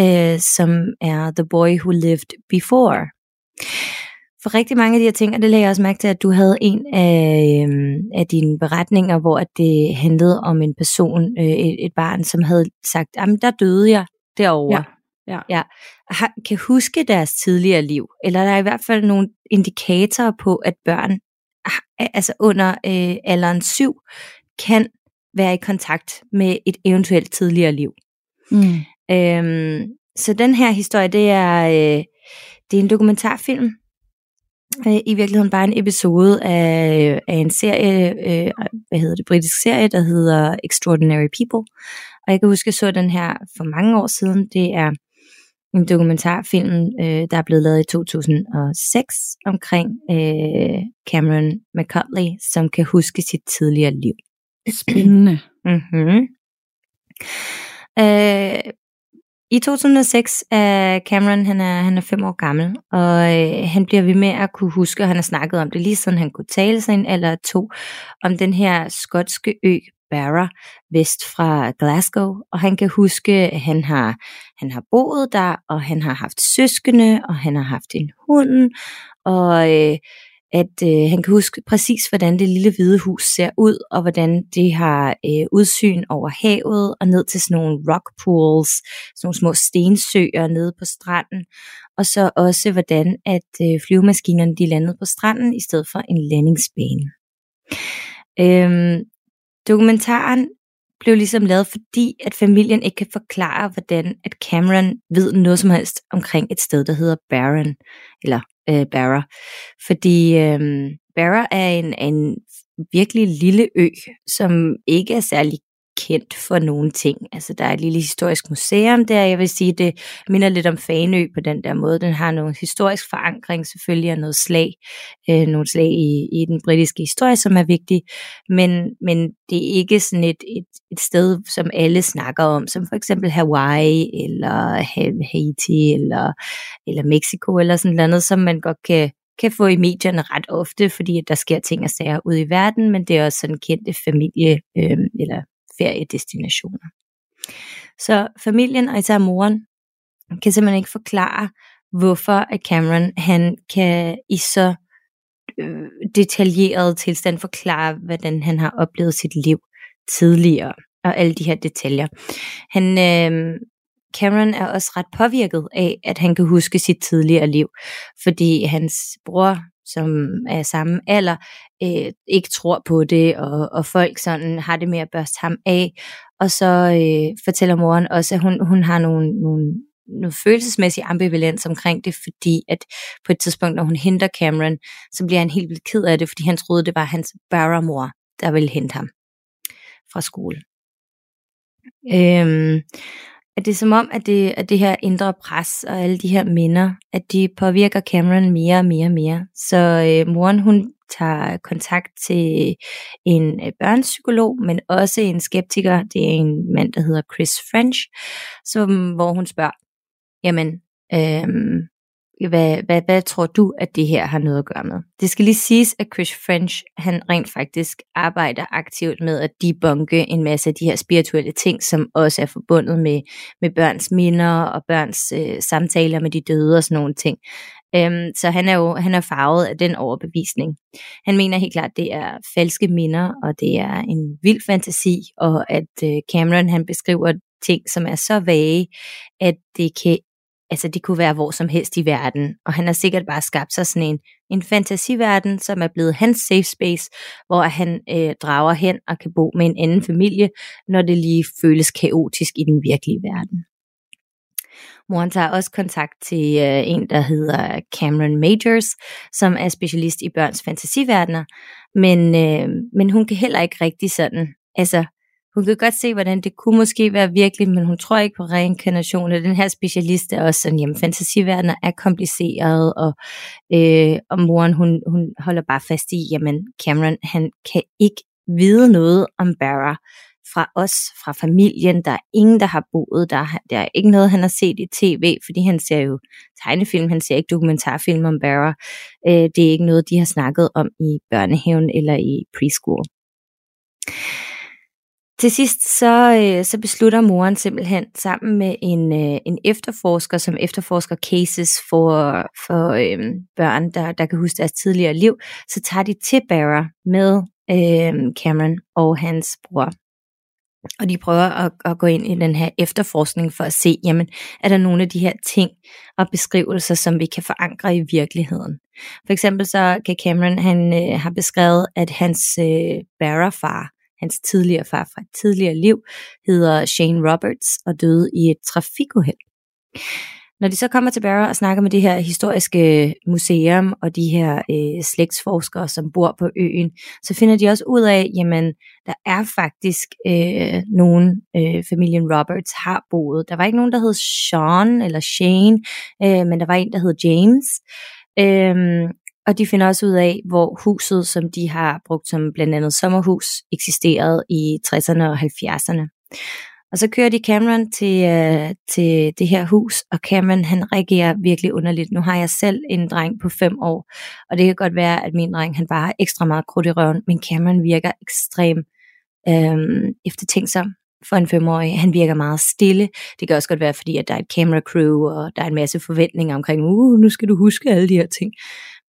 øh, som er The Boy Who Lived Before. For rigtig mange af de her ting, og det lagde jeg også mærke til, at du havde en af, øh, af dine beretninger, hvor det handlede om en person, øh, et, et barn, som havde sagt, jamen der døde jeg derovre. Ja. Ja. ja. Har, kan huske deres tidligere liv, eller der er i hvert fald nogle indikatorer på, at børn altså under øh, alderen 7 kan være i kontakt med et eventuelt tidligere liv. Mm. Øhm, så den her historie, det er, øh, det er en dokumentarfilm. Øh, I virkeligheden bare en episode af, af en serie, øh, hvad hedder det, britisk serie, der hedder Extraordinary People. Og jeg kan huske, at jeg så den her for mange år siden. Det er en dokumentarfilm, øh, der er blevet lavet i 2006 omkring øh, Cameron McCutley, som kan huske sit tidligere liv. Spændende. mm-hmm. øh, i 2006 er Cameron, han er, han er fem år gammel, og øh, han bliver ved med at kunne huske, og han har snakket om det lige siden han kunne tale sig en eller to, om den her skotske ø Barra vest fra Glasgow, og han kan huske, at han har, han har boet der, og han har haft søskende, og han har haft en hund, og øh, at øh, han kan huske præcis, hvordan det lille hvide hus ser ud, og hvordan det har øh, udsyn over havet, og ned til sådan nogle rock pools, sådan nogle små stensøer nede på stranden, og så også, hvordan at øh, flyvemaskinerne de landede på stranden, i stedet for en landingsbane. Øhm, Dokumentaren blev ligesom lavet, fordi at familien ikke kan forklare, hvordan at Cameron ved noget som helst omkring et sted, der hedder Barron, eller øh, Barra. Fordi øh, Barra er en, en virkelig lille ø, som ikke er særlig kendt for nogle ting. Altså der er et lille historisk museum der, jeg vil sige, det minder lidt om Fanø på den der måde. Den har nogle historisk forankring selvfølgelig, og noget slag, øh, nogle slag i, i den britiske historie, som er vigtig, men, men det er ikke sådan et, et, et sted, som alle snakker om, som for eksempel Hawaii, eller Haiti, eller, eller Mexico, eller sådan noget, som man godt kan kan få i medierne ret ofte, fordi at der sker ting og sager ude i verden, men det er også sådan kendte familie- øh, eller feriedestinationer. Så familien og især moren kan simpelthen ikke forklare, hvorfor at Cameron han kan i så øh, detaljeret tilstand forklare, hvordan han har oplevet sit liv tidligere, og alle de her detaljer. Han, øh, Cameron er også ret påvirket af, at han kan huske sit tidligere liv, fordi hans bror som er samme alder, øh, ikke tror på det, og, og folk sådan har det med at børste ham af. Og så øh, fortæller moren også, at hun, hun har nogle, nogle, nogle følelsesmæssig ambivalens omkring det, fordi at på et tidspunkt, når hun henter Cameron, så bliver han helt vildt ked af det, fordi han troede, det var hans Barra-mor, der ville hente ham fra skole. Øhm, at det er som om, at det, at det her indre pres og alle de her minder, at de påvirker Cameron mere og mere og mere. Så øh, moren, hun tager kontakt til en øh, børnepsykolog, men også en skeptiker. Det er en mand, der hedder Chris French, som, hvor hun spørger, jamen, øh, hvad, hvad, hvad tror du, at det her har noget at gøre med? Det skal lige siges, at Chris French, han rent faktisk arbejder aktivt med at debunke en masse af de her spirituelle ting, som også er forbundet med, med børns minder og børns øh, samtaler med de døde og sådan nogle ting. Øhm, så han er jo han er farvet af den overbevisning. Han mener helt klart, at det er falske minder, og det er en vild fantasi, og at øh, Cameron han beskriver ting, som er så vage, at det kan altså det kunne være hvor som helst i verden, og han har sikkert bare skabt sig sådan en, en fantasiverden, som er blevet hans safe space, hvor han øh, drager hen og kan bo med en anden familie, når det lige føles kaotisk i den virkelige verden. Moren tager også kontakt til øh, en, der hedder Cameron Majors, som er specialist i børns fantasiverdener, men, øh, men hun kan heller ikke rigtig sådan, altså hun kan godt se, hvordan det kunne måske være virkelig, men hun tror ikke på reinkarnation, og den her specialist er også sådan, jamen fantasiverdener er kompliceret, og, øh, og moren, hun, hun holder bare fast i, jamen Cameron, han kan ikke vide noget om Barra fra os, fra familien. Der er ingen, der har boet der. Der er ikke noget, han har set i tv, fordi han ser jo tegnefilm, han ser ikke dokumentarfilm om Barra. Øh, det er ikke noget, de har snakket om i børnehaven eller i preschool. Til sidst så, øh, så beslutter moren simpelthen sammen med en, øh, en efterforsker, som efterforsker cases for, for øh, børn, der, der kan huske deres tidligere liv, så tager de til Barra med øh, Cameron og hans bror. Og de prøver at, at gå ind i den her efterforskning for at se, jamen, er der nogle af de her ting og beskrivelser, som vi kan forankre i virkeligheden. For eksempel så kan Cameron, han øh, har beskrevet, at hans øh, Barra-far, Hans tidligere far fra et tidligere liv hedder Shane Roberts og døde i et trafikuheld. Når de så kommer til Barrow og snakker med det her historiske museum og de her øh, slægtsforskere, som bor på øen, så finder de også ud af, jamen, der er faktisk øh, nogen, øh, familien Roberts har boet. Der var ikke nogen, der hed Sean eller Shane, øh, men der var en, der hed James. Øh, og de finder også ud af, hvor huset, som de har brugt som blandt andet sommerhus, eksisterede i 60'erne og 70'erne. Og så kører de Cameron til, øh, til det her hus, og Cameron han reagerer virkelig underligt. Nu har jeg selv en dreng på fem år, og det kan godt være, at min dreng han bare har ekstra meget krudt i røven, men Cameron virker ekstrem øh, eftertænksom for en femårig. Han virker meget stille. Det kan også godt være, fordi at der er et camera crew, og der er en masse forventninger omkring, uh, nu skal du huske alle de her ting.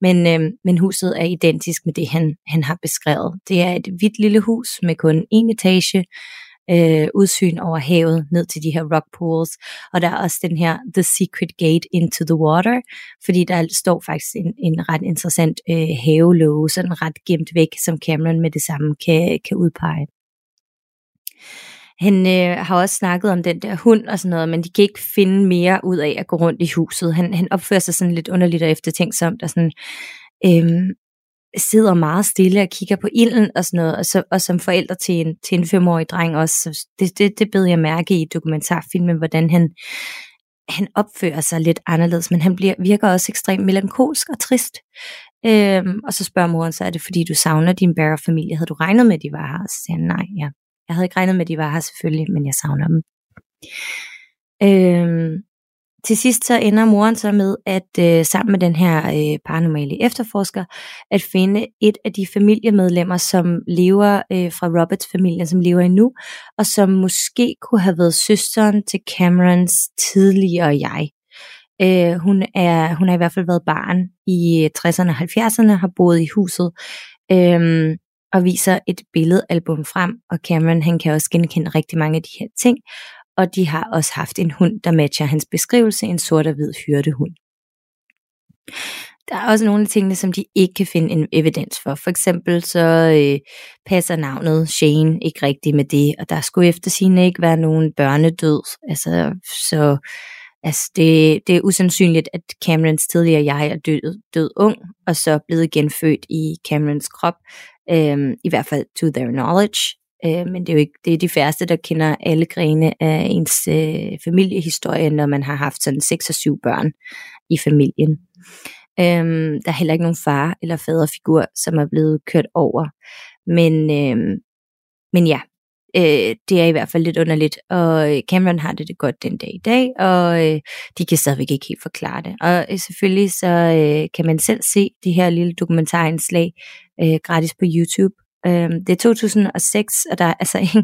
Men, øh, men huset er identisk med det, han, han har beskrevet. Det er et hvidt lille hus med kun en etage, øh, udsyn over havet ned til de her rock pools, og der er også den her The Secret Gate into the Water, fordi der står faktisk en, en ret interessant øh, havelåge, sådan ret gemt væk, som Cameron med det samme kan, kan udpege han øh, har også snakket om den der hund og sådan noget, men de kan ikke finde mere ud af at gå rundt i huset. Han, han opfører sig sådan lidt underligt og eftertænksomt og sådan, øh, sidder meget stille og kigger på ilden og sådan noget, og, så, og som forældre til en, til en femårig dreng også. Så det, det, det beder jeg mærke i dokumentarfilmen, hvordan han, han opfører sig lidt anderledes, men han bliver, virker også ekstremt melankolsk og trist. Øhm, og så spørger moren, så er det fordi du savner din Barrow-familie? Havde du regnet med, at de var her? Og så siger han, nej, jeg jeg havde ikke regnet med, at de var her selvfølgelig, men jeg savner dem. Øhm, til sidst så ender moren så med, at øh, sammen med den her øh, paranormale efterforsker, at finde et af de familiemedlemmer, som lever øh, fra Roberts familie, som lever endnu, og som måske kunne have været søsteren til Camerons tidligere jeg. Øh, hun, er, hun har i hvert fald været barn i øh, 60'erne og 70'erne, har boet i huset, øh, og viser et billedalbum frem, og Cameron han kan også genkende rigtig mange af de her ting, og de har også haft en hund, der matcher hans beskrivelse, en sort og hvid hyrdehund. Der er også nogle af tingene, som de ikke kan finde en evidens for. For eksempel så øh, passer navnet Shane ikke rigtigt med det, og der skulle efter sine ikke være nogen børnedød. Altså, så altså, det, det er usandsynligt, at Camerons tidligere jeg er død, død ung, og så blevet genfødt i Camerons krop, øh, i hvert fald to their knowledge. Øh, men det er jo ikke det er de færreste, der kender alle grene af ens øh, familiehistorie, når man har haft sådan seks og syv børn i familien. Øhm, der er heller ikke nogen far eller faderfigur, som er blevet kørt over. Men, øhm, men ja, øh, det er i hvert fald lidt underligt, og øh, Cameron har det, det godt den dag i dag, og øh, de kan stadigvæk ikke helt forklare det. Og øh, selvfølgelig så øh, kan man selv se det her lille dokumentarindslag øh, gratis på YouTube, Øh, det er 2006, og der er altså ikke,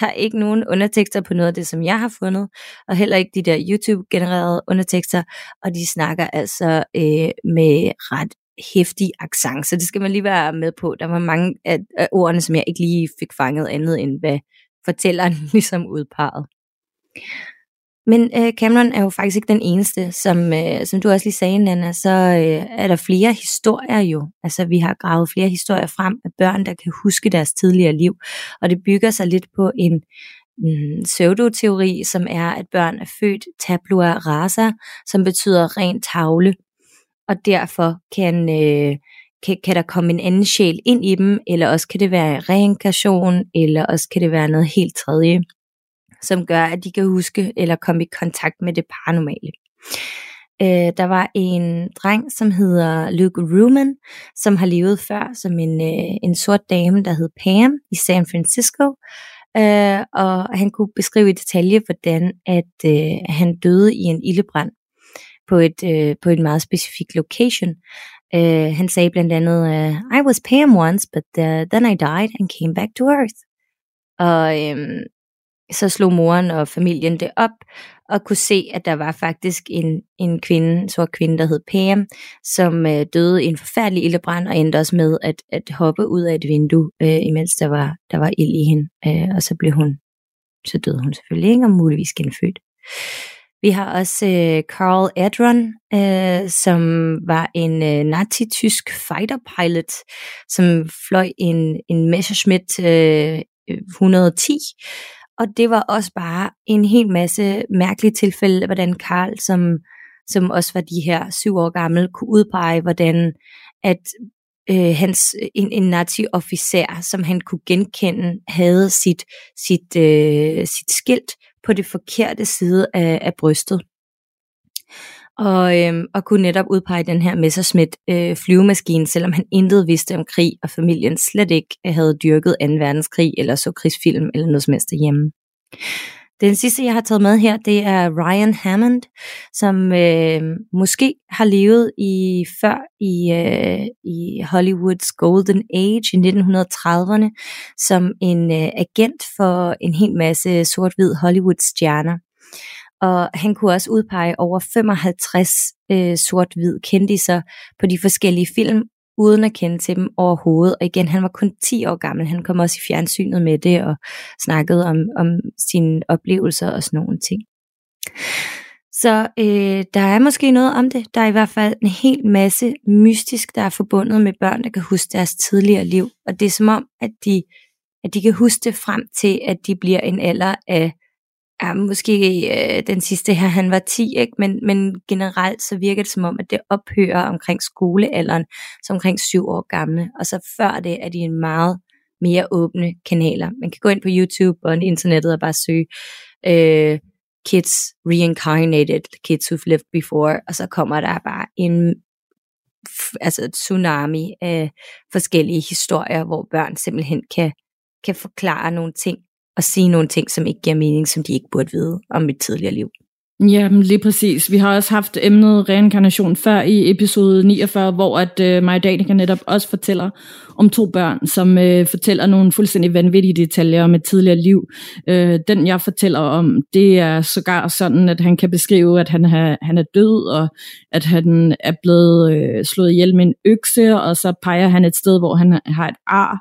der er ikke nogen undertekster på noget af det, som jeg har fundet, og heller ikke de der YouTube-genererede undertekster, og de snakker altså øh, med ret hæftig accent, så det skal man lige være med på. Der var mange af, af ordene, som jeg ikke lige fik fanget andet end, hvad fortælleren ligesom udpegede. Men øh, Cameron er jo faktisk ikke den eneste, som, øh, som du også lige sagde, Nana, så øh, er der flere historier jo. Altså vi har gravet flere historier frem af børn, der kan huske deres tidligere liv, og det bygger sig lidt på en mm, pseudoteori, som er, at børn er født tabula rasa, som betyder ren tavle, og derfor kan, øh, kan, kan der komme en anden sjæl ind i dem, eller også kan det være reinkarnation, eller også kan det være noget helt tredje som gør, at de kan huske eller komme i kontakt med det paranormale. Øh, der var en dreng, som hedder Luke Ruman, som har levet før som en, øh, en sort dame, der hed Pam i San Francisco. Øh, og han kunne beskrive i detalje, hvordan at øh, han døde i en ildebrand på et, øh, på en meget specifik location. Øh, han sagde blandt andet, øh, I was Pam once, but the, then I died and came back to Earth. Og øh, så slog moren og familien det op, og kunne se, at der var faktisk en, en kvinde, en sort kvinde, der hed Pam, som øh, døde i en forfærdelig ildebrand, og endte også med at, at hoppe ud af et vindue, øh, imens der var, der var ild i hende, øh, og så blev hun, så døde hun selvfølgelig ikke, og muligvis genfødt. Vi har også øh, Carl Adron, øh, som var en øh, nazi-tysk fighter pilot, som fløj en, en Messerschmitt øh, 110, og det var også bare en hel masse mærkelige tilfælde, hvordan Karl, som, som også var de her syv år gammel, kunne udpege, hvordan at øh, hans, en, en nazi-officer, som han kunne genkende, havde sit, sit, øh, sit skilt på det forkerte side af, af brystet og, øhm, og kunne netop udpege den her Messerschmitt øh, flyvemaskine, selvom han intet vidste om krig, og familien slet ikke havde dyrket 2. verdenskrig, eller så krigsfilm, eller noget som helst derhjemme. Den sidste, jeg har taget med her, det er Ryan Hammond, som øh, måske har levet i før i, øh, i Hollywoods Golden Age i 1930'erne, som en øh, agent for en hel masse sort-hvid Hollywood-stjerner. Og han kunne også udpege over 55 øh, sort-hvid kendiser på de forskellige film, uden at kende til dem overhovedet. Og igen, han var kun 10 år gammel. Han kom også i fjernsynet med det og snakkede om, om sine oplevelser og sådan nogle ting. Så øh, der er måske noget om det. Der er i hvert fald en hel masse mystisk, der er forbundet med børn, der kan huske deres tidligere liv. Og det er som om, at de at de kan huske det frem til, at de bliver en alder af, ja, måske øh, den sidste her, han var 10, ikke? Men, men generelt så virker det som om, at det ophører omkring skolealderen, så omkring 7 år gamle, og så før det er de en meget mere åbne kanaler. Man kan gå ind på YouTube og internettet og bare søge øh, kids reincarnated, kids who've lived before, og så kommer der bare en altså et tsunami af forskellige historier, hvor børn simpelthen kan, kan forklare nogle ting og sige nogle ting, som ikke giver mening, som de ikke burde vide om mit tidligere liv. Ja, lige præcis. Vi har også haft emnet reinkarnation før i episode 49, hvor at øh, Maja Danica netop også fortæller om to børn, som øh, fortæller nogle fuldstændig vanvittige detaljer om et tidligere liv. Øh, den jeg fortæller om, det er sågar sådan, at han kan beskrive, at han, har, han er død, og at han er blevet øh, slået ihjel med en økse, og så peger han et sted, hvor han har et ar,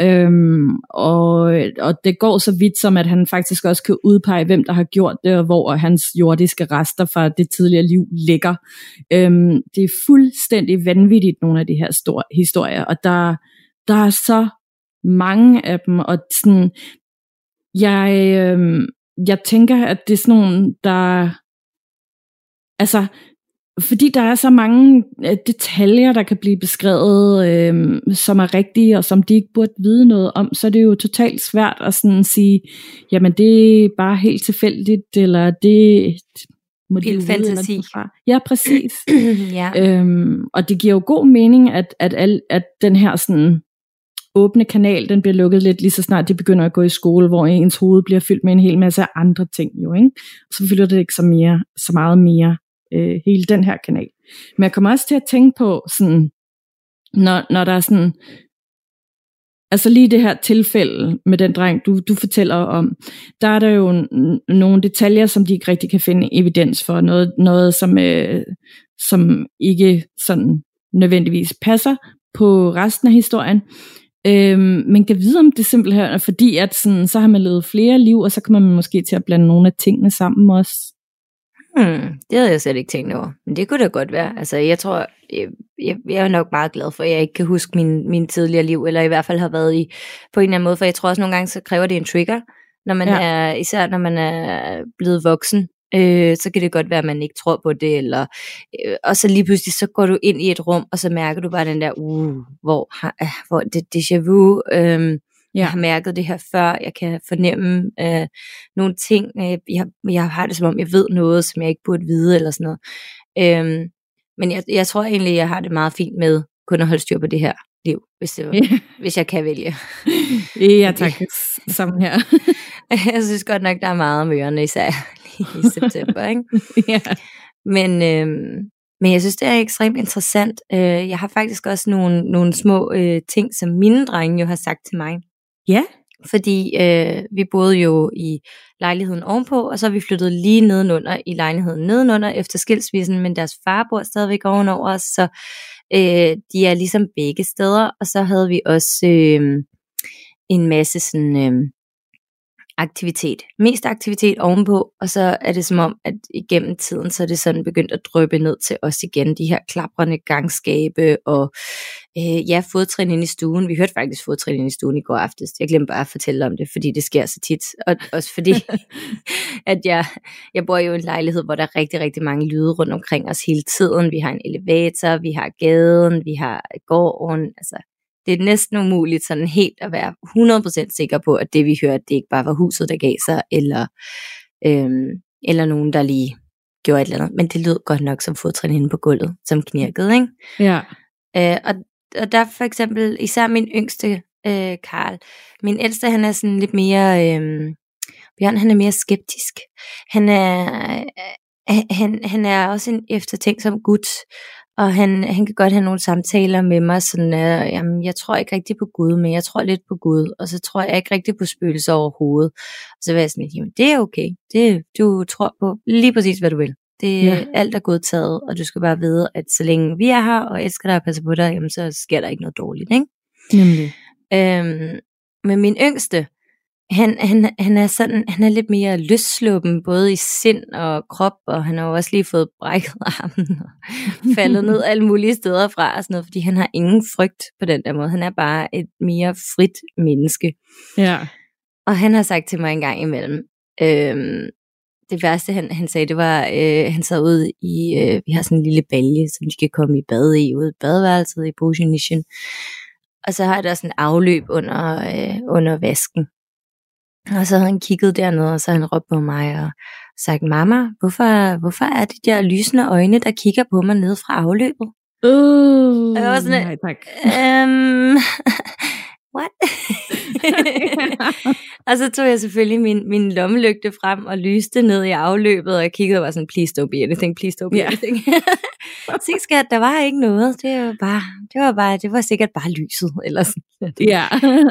Øhm, og, og det går så vidt som, at han faktisk også kan udpege, hvem der har gjort det, og hvor hans jordiske rester fra det tidligere liv ligger. Øhm, det er fuldstændig vanvittigt, nogle af de her store historier, og der, der er så mange af dem, og sådan, jeg, øhm, jeg tænker, at det er sådan nogle, der, altså, fordi der er så mange øh, detaljer, der kan blive beskrevet, øh, som er rigtige, og som de ikke burde vide noget om, så er det jo totalt svært at sådan sige, jamen det er bare helt tilfældigt, eller det må de Helt fantasi. Ja, præcis. ja. Øhm, og det giver jo god mening, at, at, al, at den her sådan åbne kanal, den bliver lukket lidt lige så snart de begynder at gå i skole, hvor ens hoved bliver fyldt med en hel masse andre ting jo, ikke? Så fylder det ikke så, mere, så meget mere øh, hele den her kanal. Men jeg kommer også til at tænke på, sådan, når, når der er sådan, altså lige det her tilfælde med den dreng, du, du fortæller om, der er der jo n- nogle detaljer, som de ikke rigtig kan finde evidens for, noget, noget som, øh, som ikke sådan nødvendigvis passer på resten af historien. Øhm, men kan vide, om det simpelthen fordi, at sådan, så har man levet flere liv, og så kommer man måske til at blande nogle af tingene sammen også. Hmm, det havde jeg slet ikke tænkt over. Men det kunne da godt være. Altså, jeg tror, jeg, jeg, jeg er nok meget glad for, at jeg ikke kan huske min, min tidligere liv, eller i hvert fald har været i på en eller anden måde, for jeg tror også nogle gange, så kræver det en trigger, når man ja. er, især når man er blevet voksen, øh, så kan det godt være, at man ikke tror på det, eller, øh, og så lige pludselig, så går du ind i et rum, og så mærker du bare den der, uh, hvor, hvor det déjà vu, øh, Ja. Jeg har mærket det her før, jeg kan fornemme øh, nogle ting, øh, jeg, jeg har det som om, jeg ved noget, som jeg ikke burde vide, eller sådan noget. Øhm, men jeg, jeg tror egentlig, jeg har det meget fint med kun at holde styr på det her liv, hvis, det var, hvis jeg kan vælge. ja, tak. Sammen her. jeg synes godt nok, der er meget om ørerne, især i september. Ikke? ja. Men, øhm, men jeg synes, det er ekstremt interessant. Øh, jeg har faktisk også nogle, nogle små øh, ting, som mine drenge jo har sagt til mig. Ja. Fordi øh, vi boede jo i lejligheden ovenpå, og så er vi flyttet lige nedenunder i lejligheden nedenunder efter skilsmissen, men deres far bor stadigvæk ovenover os, så øh, de er ligesom begge steder, og så havde vi også øh, en masse sådan, øh, aktivitet. Mest aktivitet ovenpå, og så er det som om, at igennem tiden, så er det sådan begyndt at drøbe ned til os igen, de her klaprende gangskabe, og øh, ja, fodtrin ind i stuen. Vi hørte faktisk fodtrin ind i stuen i går aftes. Jeg glemte bare at fortælle om det, fordi det sker så tit. Og også fordi, at jeg, jeg bor jo i en lejlighed, hvor der er rigtig, rigtig mange lyde rundt omkring os hele tiden. Vi har en elevator, vi har gaden, vi har gården, altså det er næsten umuligt sådan helt at være 100% sikker på, at det vi hørte, det ikke bare var huset, der gav sig, eller, øhm, eller nogen, der lige gjorde et eller andet. Men det lød godt nok som fodtrin inde på gulvet, som knirkede, ikke? Ja. Øh, og, og der for eksempel, især min yngste, øh, Karl, min ældste, han er sådan lidt mere, øh, Bjørn, han er mere skeptisk. Han er, øh, han, han er også en eftertænksom gut, og han, han kan godt have nogle samtaler med mig, sådan, øh, jamen, jeg tror ikke rigtig på Gud, men jeg tror lidt på Gud, og så tror jeg ikke rigtig på spøgelser overhovedet. Og så vil jeg sådan, jamen det er okay, det, du tror på lige præcis, hvad du vil. Det, ja. Alt er godtaget, og du skal bare vide, at så længe vi er her og elsker dig og passer på dig, jamen, så sker der ikke noget dårligt. Ikke? Nemlig. Øhm, men min yngste, han, han, han er sådan, han er lidt mere løssluppen, både i sind og krop, og han har jo også lige fået brækket armen og faldet ned alle mulige steder fra, og sådan noget, fordi han har ingen frygt på den der måde. Han er bare et mere frit menneske. Ja. Og han har sagt til mig en gang imellem, øhm, det værste han, han sagde, det var, øh, han sad ude i, øh, vi har sådan en lille balje, som de kan komme i bad i, ude i badeværelset i Bogenischen. Og så har der sådan en afløb under, øh, under vasken. Og så havde han kigget dernede, og så havde han råbt på mig og sagt, mamma, hvorfor, hvorfor er de der lysende øjne, der kigger på mig nede fra afløbet? Uh, jeg var sådan, nej, tak. Øhm, what? og så tog jeg selvfølgelig min, min lommelygte frem og lyste ned i afløbet, og jeg kiggede og var sådan, please don't be anything, please don't be yeah. anything. Se skat, der var ikke noget, det var bare, det var bare, det var sikkert bare lyset, eller sådan. Ja.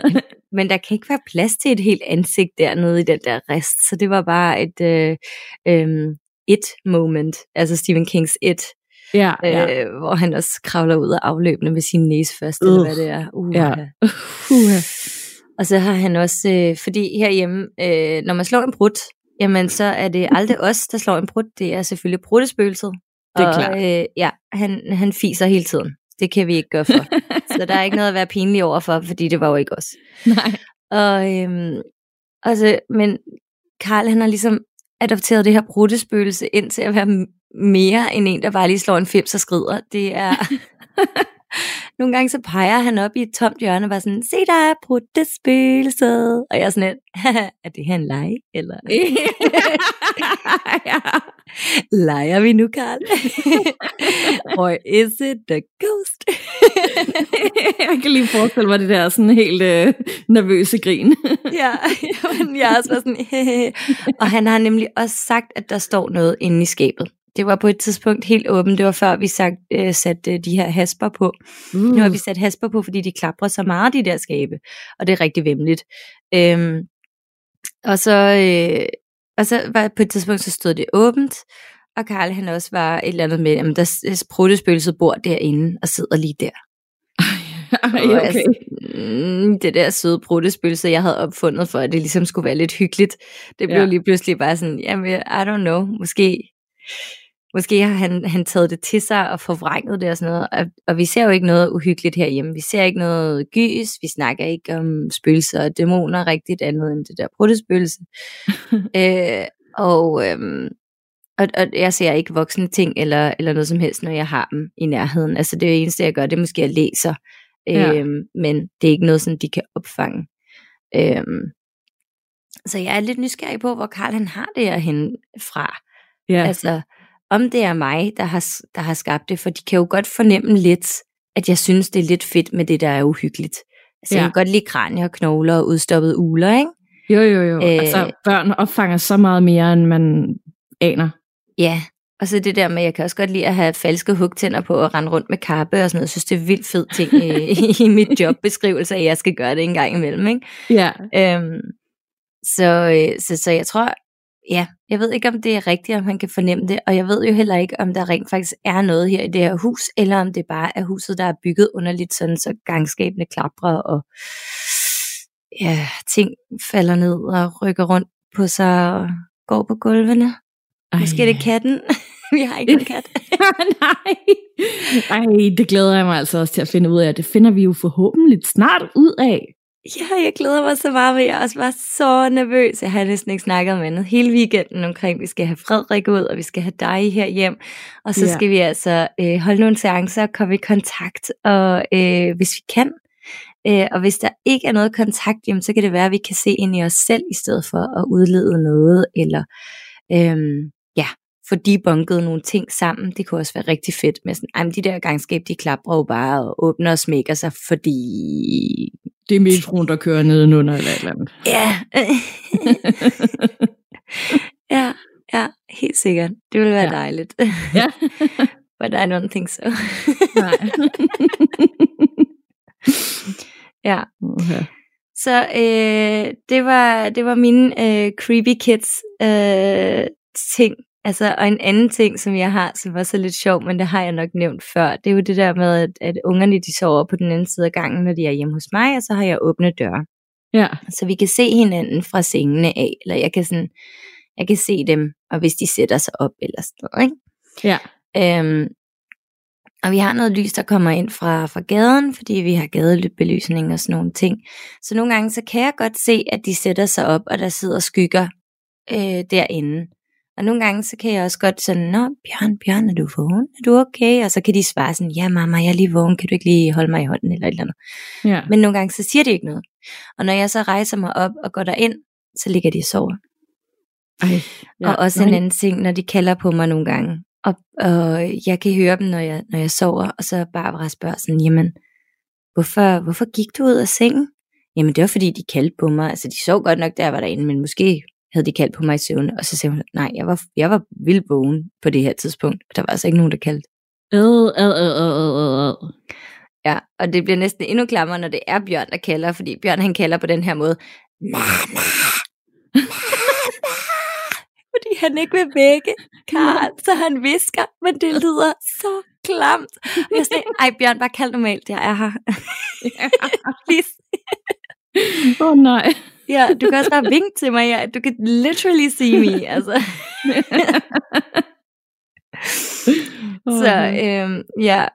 Men der kan ikke være plads til et helt ansigt dernede i den der rest, så det var bare et øh, øh, it moment, altså Stephen Kings it, ja, ja. Øh, hvor han også kravler ud af afløbene med sin næse først, uh, eller hvad det er. Uh, ja. Uh. Og så har han også, øh, fordi herhjemme, øh, når man slår en brud, jamen så er det aldrig os, der slår en brud, det er selvfølgelig bruttespøgelset. Det er og, klart. Øh, ja, han, han fiser hele tiden. Det kan vi ikke gøre for. så der er ikke noget at være pinlig over for, fordi det var jo ikke os. Nej. Og, øhm, altså, men Karl han har ligesom adopteret det her bruttespøgelse ind til at være mere end en, der bare lige slår en fips og skrider. Det er... Nogle gange så peger han op i et tomt hjørne og bare sådan, se der er brudte spøgelset. Og jeg er sådan lidt, er det her en leg? Eller? ja. Leger vi nu, Karl? Or is it the ghost? jeg kan lige forestille mig det der sådan helt øh, nervøse grin. ja, men jeg er også sådan, og han har nemlig også sagt, at der står noget inde i skabet. Det var på et tidspunkt helt åbent. Det var før vi sagt, øh, satte øh, de her hasper på. Uh. Nu har vi sat hasper på, fordi de klapper så meget, de der skabe. Og det er rigtig vemmeligt. Øhm, og så, øh, og så var på et tidspunkt, så stod det åbent. Og Karl han også var et eller andet med, at der pruttespøgelset bor derinde og sidder lige der. Ej, okay. Altså, mm, det der søde bruttespølse, jeg havde opfundet for, at det ligesom skulle være lidt hyggeligt, det blev ja. lige pludselig bare sådan, jamen, I don't know, måske Måske har han, han taget det til sig og forvrænget det og sådan noget. Og, og vi ser jo ikke noget uhyggeligt herhjemme. Vi ser ikke noget gys. Vi snakker ikke om spøgelser og dæmoner rigtigt andet end det der bruttespøgelse. øh, og, øhm, og, og jeg ser ikke voksne ting eller, eller noget som helst, når jeg har dem i nærheden. Altså det eneste, jeg gør, det er måske, at jeg læser. Ja. Øhm, men det er ikke noget, som de kan opfange. Øhm, så jeg er lidt nysgerrig på, hvor Karl han har det hen fra. Ja. Altså, om det er mig, der har, der har skabt det, for de kan jo godt fornemme lidt, at jeg synes, det er lidt fedt med det, der er uhyggeligt. Altså, ja. jeg kan godt lide kranier, knogler og udstoppede uler, ikke? Jo, jo, jo. Æh, altså, børn opfanger så meget mere, end man aner. Ja, og så det der med, jeg kan også godt lide at have falske hugtænder på og rende rundt med kappe og sådan noget. Jeg synes, det er vildt fed ting i, i mit jobbeskrivelse, at jeg skal gøre det en gang imellem, ikke? Ja. Øhm, så, øh, så, så jeg tror, ja, jeg ved ikke, om det er rigtigt, om han kan fornemme det, og jeg ved jo heller ikke, om der rent faktisk er noget her i det her hus, eller om det bare er huset, der er bygget underligt sådan, så gangskabene klapper, og ja, ting falder ned og rykker rundt på sig og går på gulvene. Ej. Måske er det katten. Vi har ikke en kat. Nej. Ej, det glæder jeg mig altså også til at finde ud af. Det finder vi jo forhåbentlig snart ud af. Ja, jeg glæder mig så meget, men jeg også var så nervøs. Jeg har næsten ikke snakket om andet hele weekenden omkring, vi skal have Frederik ud, og vi skal have dig her hjem. Og så ja. skal vi altså øh, holde nogle seancer, komme i kontakt, og øh, hvis vi kan. Øh, og hvis der ikke er noget kontakt, jamen, så kan det være, at vi kan se ind i os selv, i stedet for at udlede noget, eller øh, ja, få debunket nogle ting sammen. Det kunne også være rigtig fedt med sådan, ej, de der gangskab, de klapper jo bare og åbner og smækker sig, fordi det er metroen, der kører nedenunder eller et eller andet. Ja. ja, ja, helt sikkert. Det ville være ja. dejligt. Ja. But I don't think so. Nej. ja. Okay. Så øh, det var det var mine øh, creepy kids øh, ting Altså, og en anden ting, som jeg har, som var så lidt sjov, men det har jeg nok nævnt før, det er jo det der med, at, at ungerne de sover på den anden side af gangen, når de er hjemme hos mig, og så har jeg åbne døre. Ja. Så vi kan se hinanden fra sengene af, eller jeg kan sådan, jeg kan se dem, og hvis de sætter sig op eller sådan noget, ikke? Ja. Øhm, og vi har noget lys, der kommer ind fra, fra gaden, fordi vi har gadebelysning og sådan nogle ting. Så nogle gange, så kan jeg godt se, at de sætter sig op, og der sidder skygger øh, derinde. Og nogle gange, så kan jeg også godt sådan, Nå, Bjørn, Bjørn, er du vågen? Er du okay? Og så kan de svare sådan, ja mamma, jeg er lige vågen, kan du ikke lige holde mig i hånden eller et eller andet. Ja. Men nogle gange, så siger de ikke noget. Og når jeg så rejser mig op og går derind, så ligger de og sover. Ej, Ja, og også en anden ting, når de kalder på mig nogle gange. Og, og jeg kan høre dem, når jeg, når jeg sover, og så Barbara spørger sådan, jamen, hvorfor, hvorfor gik du ud af sengen? Jamen, det var fordi, de kaldte på mig. Altså, de sov godt nok, jeg var derinde, men måske havde de kaldt på mig i søvn. Og så sagde hun, nej, jeg var, jeg var vildt vågen på det her tidspunkt. Og der var altså ikke nogen, der kaldte. Øh, øh, øh, øh. Ja, og det bliver næsten endnu klammere, når det er Bjørn, der kalder, fordi Bjørn han kalder på den her måde, Mama! fordi han ikke vil vække Karl, så han visker, men det lyder så klamt. Og jeg siger, ej Bjørn, bare kald normalt, jeg er her. Åh oh, nej. Ja, du kan også bare vinke til mig, ja. du kan literally see me, altså. så øhm, ja,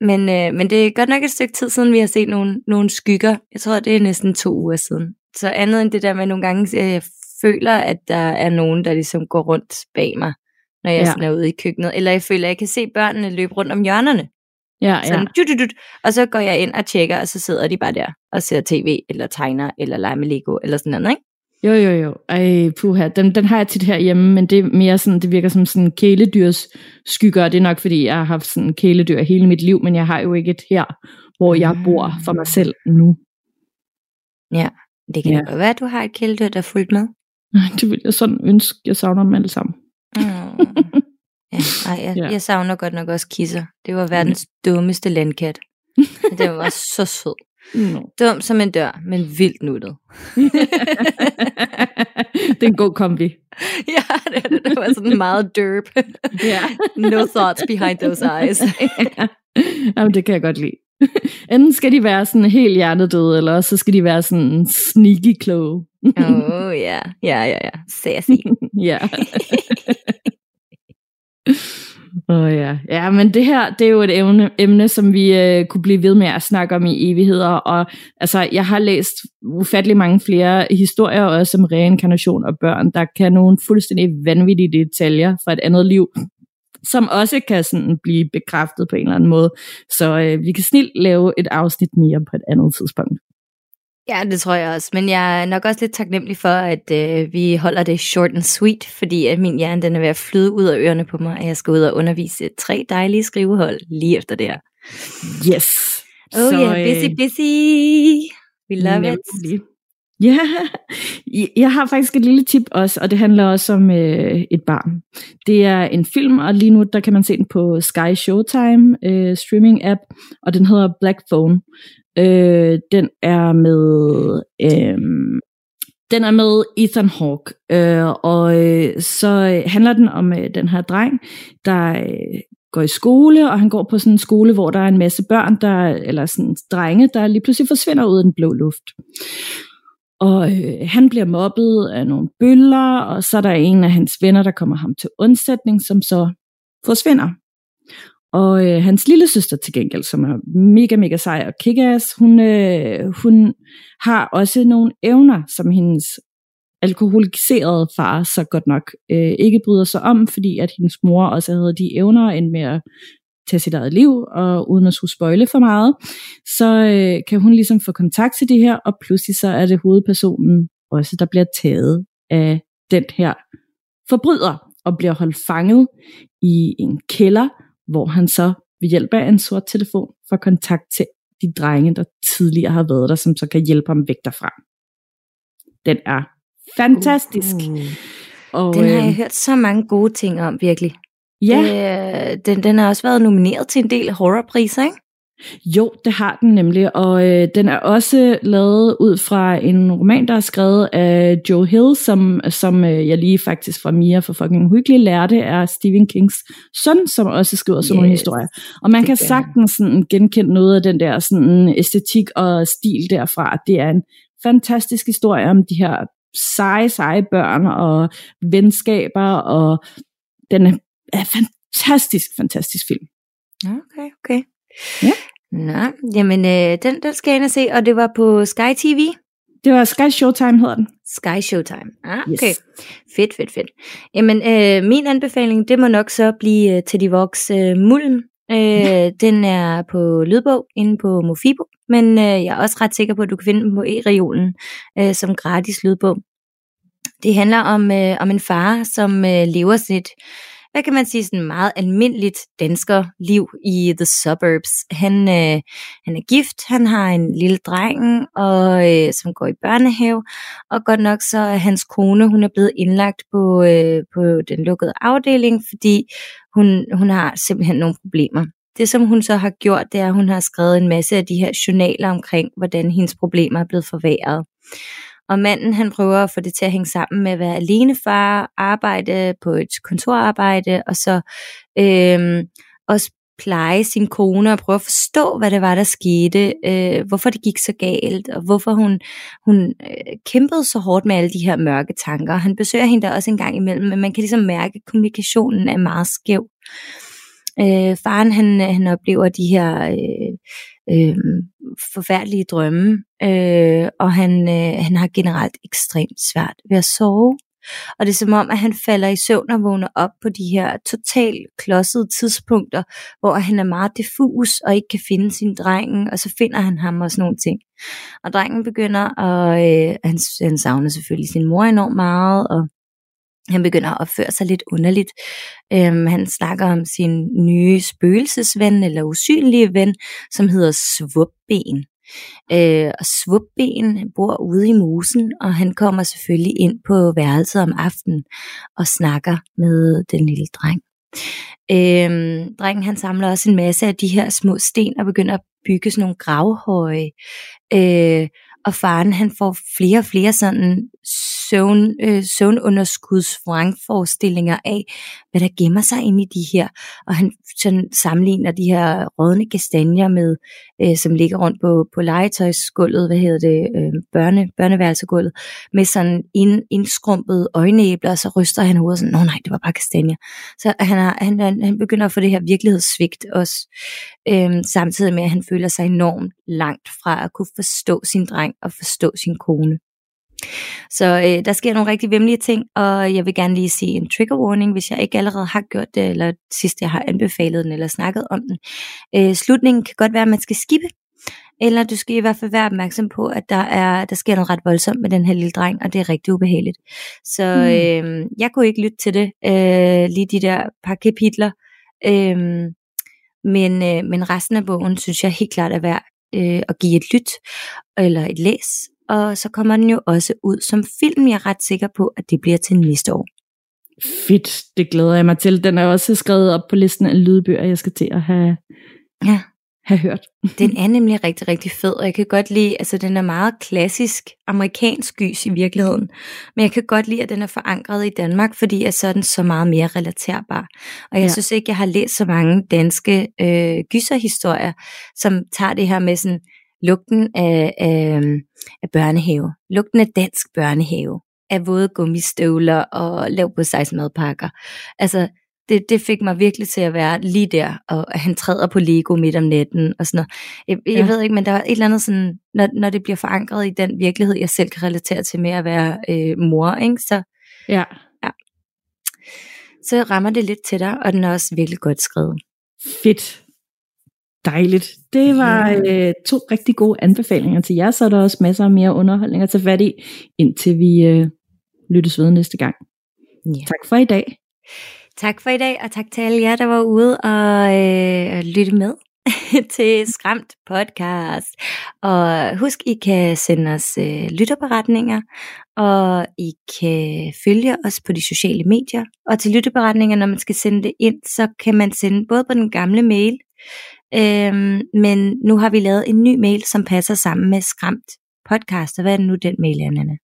men, øh, men det er godt nok et stykke tid siden, vi har set nogle, nogle skygger. Jeg tror, det er næsten to uger siden. Så andet end det der med nogle gange, at jeg føler, at der er nogen, der ligesom går rundt bag mig, når jeg ja. sådan er ude i køkkenet. Eller jeg føler, at jeg kan se børnene løbe rundt om hjørnerne. Ja, Sådan, ja. dut, dut, dut. Og så går jeg ind og tjekker, og så sidder de bare der og ser tv, eller tegner, eller leger med Lego, eller sådan noget, ikke? Jo, jo, jo. Ej, puha. Den, den har jeg tit herhjemme, men det er mere sådan, det virker som sådan kæledyrs skygger. Det er nok, fordi jeg har haft sådan kæledyr hele mit liv, men jeg har jo ikke et her, hvor jeg bor for mig selv nu. Ja, det kan Ja. ja. godt være, at du har et kæledyr, der er fuldt med. Det vil jeg sådan ønske, jeg savner dem alle sammen. Mm. ja, ej, jeg, Ja. ja. jeg savner godt nok også kisser. Det var verdens dummeste landkat. Den var så sød. No. Dum som en dør, men vildt nuttet. det er en god kombi. ja, det, det, det var sådan meget derp. Ja. no thoughts behind those eyes. Jamen, det kan jeg godt lide. Enten skal de være sådan helt hjernedøde, eller også så skal de være sådan sneaky kloge. oh ja, ja, ja, ja. Sassy. ja. Åh oh, ja. ja, men det her, det er jo et emne, emne som vi øh, kunne blive ved med at snakke om i evigheder, og altså, jeg har læst ufattelig mange flere historier, også om reinkarnation og børn, der kan nogle fuldstændig vanvittige detaljer fra et andet liv, som også kan sådan blive bekræftet på en eller anden måde. Så øh, vi kan snilt lave et afsnit mere på et andet tidspunkt. Ja, det tror jeg også. Men jeg er nok også lidt taknemmelig for, at øh, vi holder det short and sweet, fordi at min hjerne den er ved at flyde ud af ørerne på mig, og jeg skal ud og undervise tre dejlige skrivehold lige efter det her. Yes! Oh Så, yeah, busy, øh, busy. We love it. Nemlig. Ja, jeg har faktisk et lille tip også, og det handler også om øh, et barn. Det er en film, og lige nu der kan man se den på Sky Showtime øh, streaming app, og den hedder Black Phone. Øh, den er med øh, den er med Ethan Hawke, øh, og øh, så øh, handler den om øh, den her dreng, der øh, går i skole, og han går på sådan en skole, hvor der er en masse børn, der, eller sådan drenge, der lige pludselig forsvinder ud af den blå luft. Og øh, han bliver mobbet af nogle bøller, og så er der en af hans venner, der kommer ham til undsætning, som så forsvinder. Og øh, hans lille søster til gengæld, som er mega, mega sej og kickass, hun, øh, hun har også nogle evner, som hendes alkoholiserede far så godt nok øh, ikke bryder sig om, fordi at hendes mor også havde de evner end med at tage sit eget liv, og uden at skulle spøjle for meget, så øh, kan hun ligesom få kontakt til det her, og pludselig så er det hovedpersonen også, der bliver taget af den her forbryder, og bliver holdt fanget i en kælder, hvor han så ved hjælp af en sort telefon får kontakt til de drenge, der tidligere har været der, som så kan hjælpe ham væk derfra. Den er fantastisk. Uh, Og, den har jeg øh, hørt så mange gode ting om, virkelig. ja, Det, den, den har også været nomineret til en del horrorpriser, ikke? Jo, det har den nemlig, og øh, den er også lavet ud fra en roman, der er skrevet af Joe Hill, som, som øh, jeg lige faktisk fra Mia for fucking hyggelig lærte, er Stephen Kings søn, som også skriver sådan nogle Yes, historier. Og man kan sagtens sådan, genkende noget af den der sådan, æstetik og stil derfra. Det er en fantastisk historie om de her seje, seje børn og venskaber, og den er, er fantastisk, fantastisk film. Okay, okay. Ja. Nå, jamen øh, den, den skal jeg ind og se, og det var på Sky TV? Det var Sky Showtime, hedder den. Sky Showtime. Ah, okay. Yes. Fedt, fedt, fedt. Jamen, øh, min anbefaling, det må nok så blive øh, til de voks øh, Mulden. Øh, ja. Den er på lydbog inde på Mofibo, men øh, jeg er også ret sikker på, at du kan finde den på e-regionen øh, som gratis lydbog. Det handler om, øh, om en far, som øh, lever sit hvad kan man sige, sådan meget almindeligt danskerliv i the suburbs. Han, øh, han er gift, han har en lille dreng, og, øh, som går i børnehave, og godt nok så er hans kone, hun er blevet indlagt på, øh, på den lukkede afdeling, fordi hun, hun har simpelthen nogle problemer. Det som hun så har gjort, det er, at hun har skrevet en masse af de her journaler omkring, hvordan hendes problemer er blevet forværret. Og manden han prøver at få det til at hænge sammen med at være alenefar, arbejde på et kontorarbejde, og så øh, også pleje sin kone og prøve at forstå, hvad det var, der skete, øh, hvorfor det gik så galt, og hvorfor hun, hun øh, kæmpede så hårdt med alle de her mørke tanker. Han besøger hende der også en gang imellem, men man kan ligesom mærke, at kommunikationen er meget skæv. Øh, faren han, han oplever de her øh, øh, forfærdelige drømme, øh, og han, øh, han har generelt ekstremt svært ved at sove. Og det er som om, at han falder i søvn og vågner op på de her totalt klodsede tidspunkter, hvor han er meget diffus og ikke kan finde sin dreng, og så finder han ham og sådan nogle ting. Og drengen begynder, og øh, han, han savner selvfølgelig sin mor enormt meget, og han begynder at opføre sig lidt underligt. Øhm, han snakker om sin nye spøgelsesven, eller usynlige ven, som hedder Svupben. Øh, og Svupben bor ude i musen, og han kommer selvfølgelig ind på værelset om aftenen og snakker med den lille dreng. Øhm, drengen han samler også en masse af de her små sten og begynder at bygge sådan nogle gravhøje. Øh, og faren han får flere og flere sådan søvn, øh, søvnunderskudsvrangforestillinger af, hvad der gemmer sig inde i de her. Og han sådan sammenligner de her rådne kastanjer med, øh, som ligger rundt på, på legetøjsgulvet, hvad hedder det, øh, børne, børneværelsegulvet, med sådan ind, indskrumpet øjenæbler, og så ryster han hovedet sådan, nå nej, det var bare kastanjer. Så han, har, han, han, han begynder at få det her virkelighedssvigt også, øh, samtidig med, at han føler sig enormt langt fra at kunne forstå sin dreng og forstå sin kone. Så øh, der sker nogle rigtig vemmelige ting, og jeg vil gerne lige sige en trigger warning, hvis jeg ikke allerede har gjort det, eller sidst jeg har anbefalet den, eller snakket om den. Øh, slutningen kan godt være, at man skal skippe, eller du skal i hvert fald være opmærksom på, at der, er, der sker noget ret voldsomt med den her lille dreng, og det er rigtig ubehageligt. Så mm. øh, jeg kunne ikke lytte til det, øh, lige de der par kapitler, øh, men, øh, men resten af bogen synes jeg helt klart er værd øh, at give et lyt, eller et læs, og så kommer den jo også ud som film. Jeg er ret sikker på, at det bliver til næste år. Fedt, det glæder jeg mig til. Den er også skrevet op på listen af lydbøger, jeg skal til at have, ja. have hørt. Den er nemlig rigtig, rigtig fed, og jeg kan godt lide, altså den er meget klassisk amerikansk gys i virkeligheden, men jeg kan godt lide, at den er forankret i Danmark, fordi at så er den så meget mere relaterbar. Og jeg ja. synes ikke, jeg har læst så mange danske øh, gyserhistorier, som tager det her med sådan, lugten af, af, af børnehave, lugten af dansk børnehave, af våde gummistøvler og lav på madpakker. Altså, det, det fik mig virkelig til at være lige der, og at han træder på Lego midt om natten og sådan noget. Jeg, ja. jeg ved ikke, men der er et eller andet sådan, når, når det bliver forankret i den virkelighed, jeg selv kan relatere til med at være øh, mor, ikke? Så, ja. ja. Så rammer det lidt til dig, og den er også virkelig godt skrevet. Fedt. Dejligt. Det var øh, to rigtig gode anbefalinger til jer, så er der også masser af mere underholdning at tage fat i, indtil vi øh, lyttes ved næste gang. Ja. Tak for i dag. Tak for i dag, og tak til alle jer, der var ude og øh, lytte med til Skræmt podcast. Og husk, I kan sende os øh, lytterberetninger, og I kan følge os på de sociale medier. Og til lytterberetninger, når man skal sende det ind, så kan man sende både på den gamle mail, Øhm, men nu har vi lavet en ny mail, som passer sammen med Skræmt podcast. Og hvad er det nu, den mail er, Nana?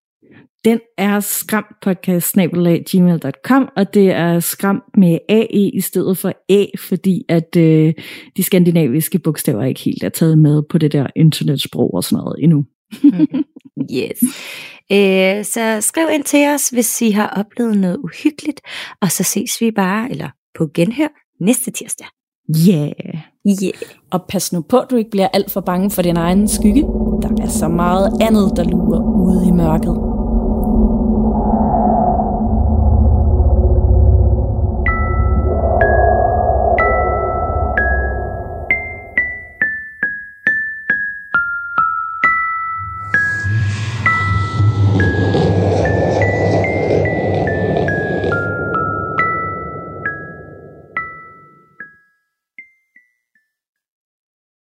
Den er skræmtpodcast.gmail.com, og det er skræmt med AE i stedet for A, fordi at øh, de skandinaviske bogstaver ikke helt er taget med på det der internetsprog og sådan noget endnu. yes. Øh, så skriv ind til os, hvis I har oplevet noget uhyggeligt, og så ses vi bare, eller på genhør, næste tirsdag. Yeah. Yeah. Og pas nu på, at du ikke bliver alt for bange for din egen skygge. Der er så meget andet, der lurer ude i mørket.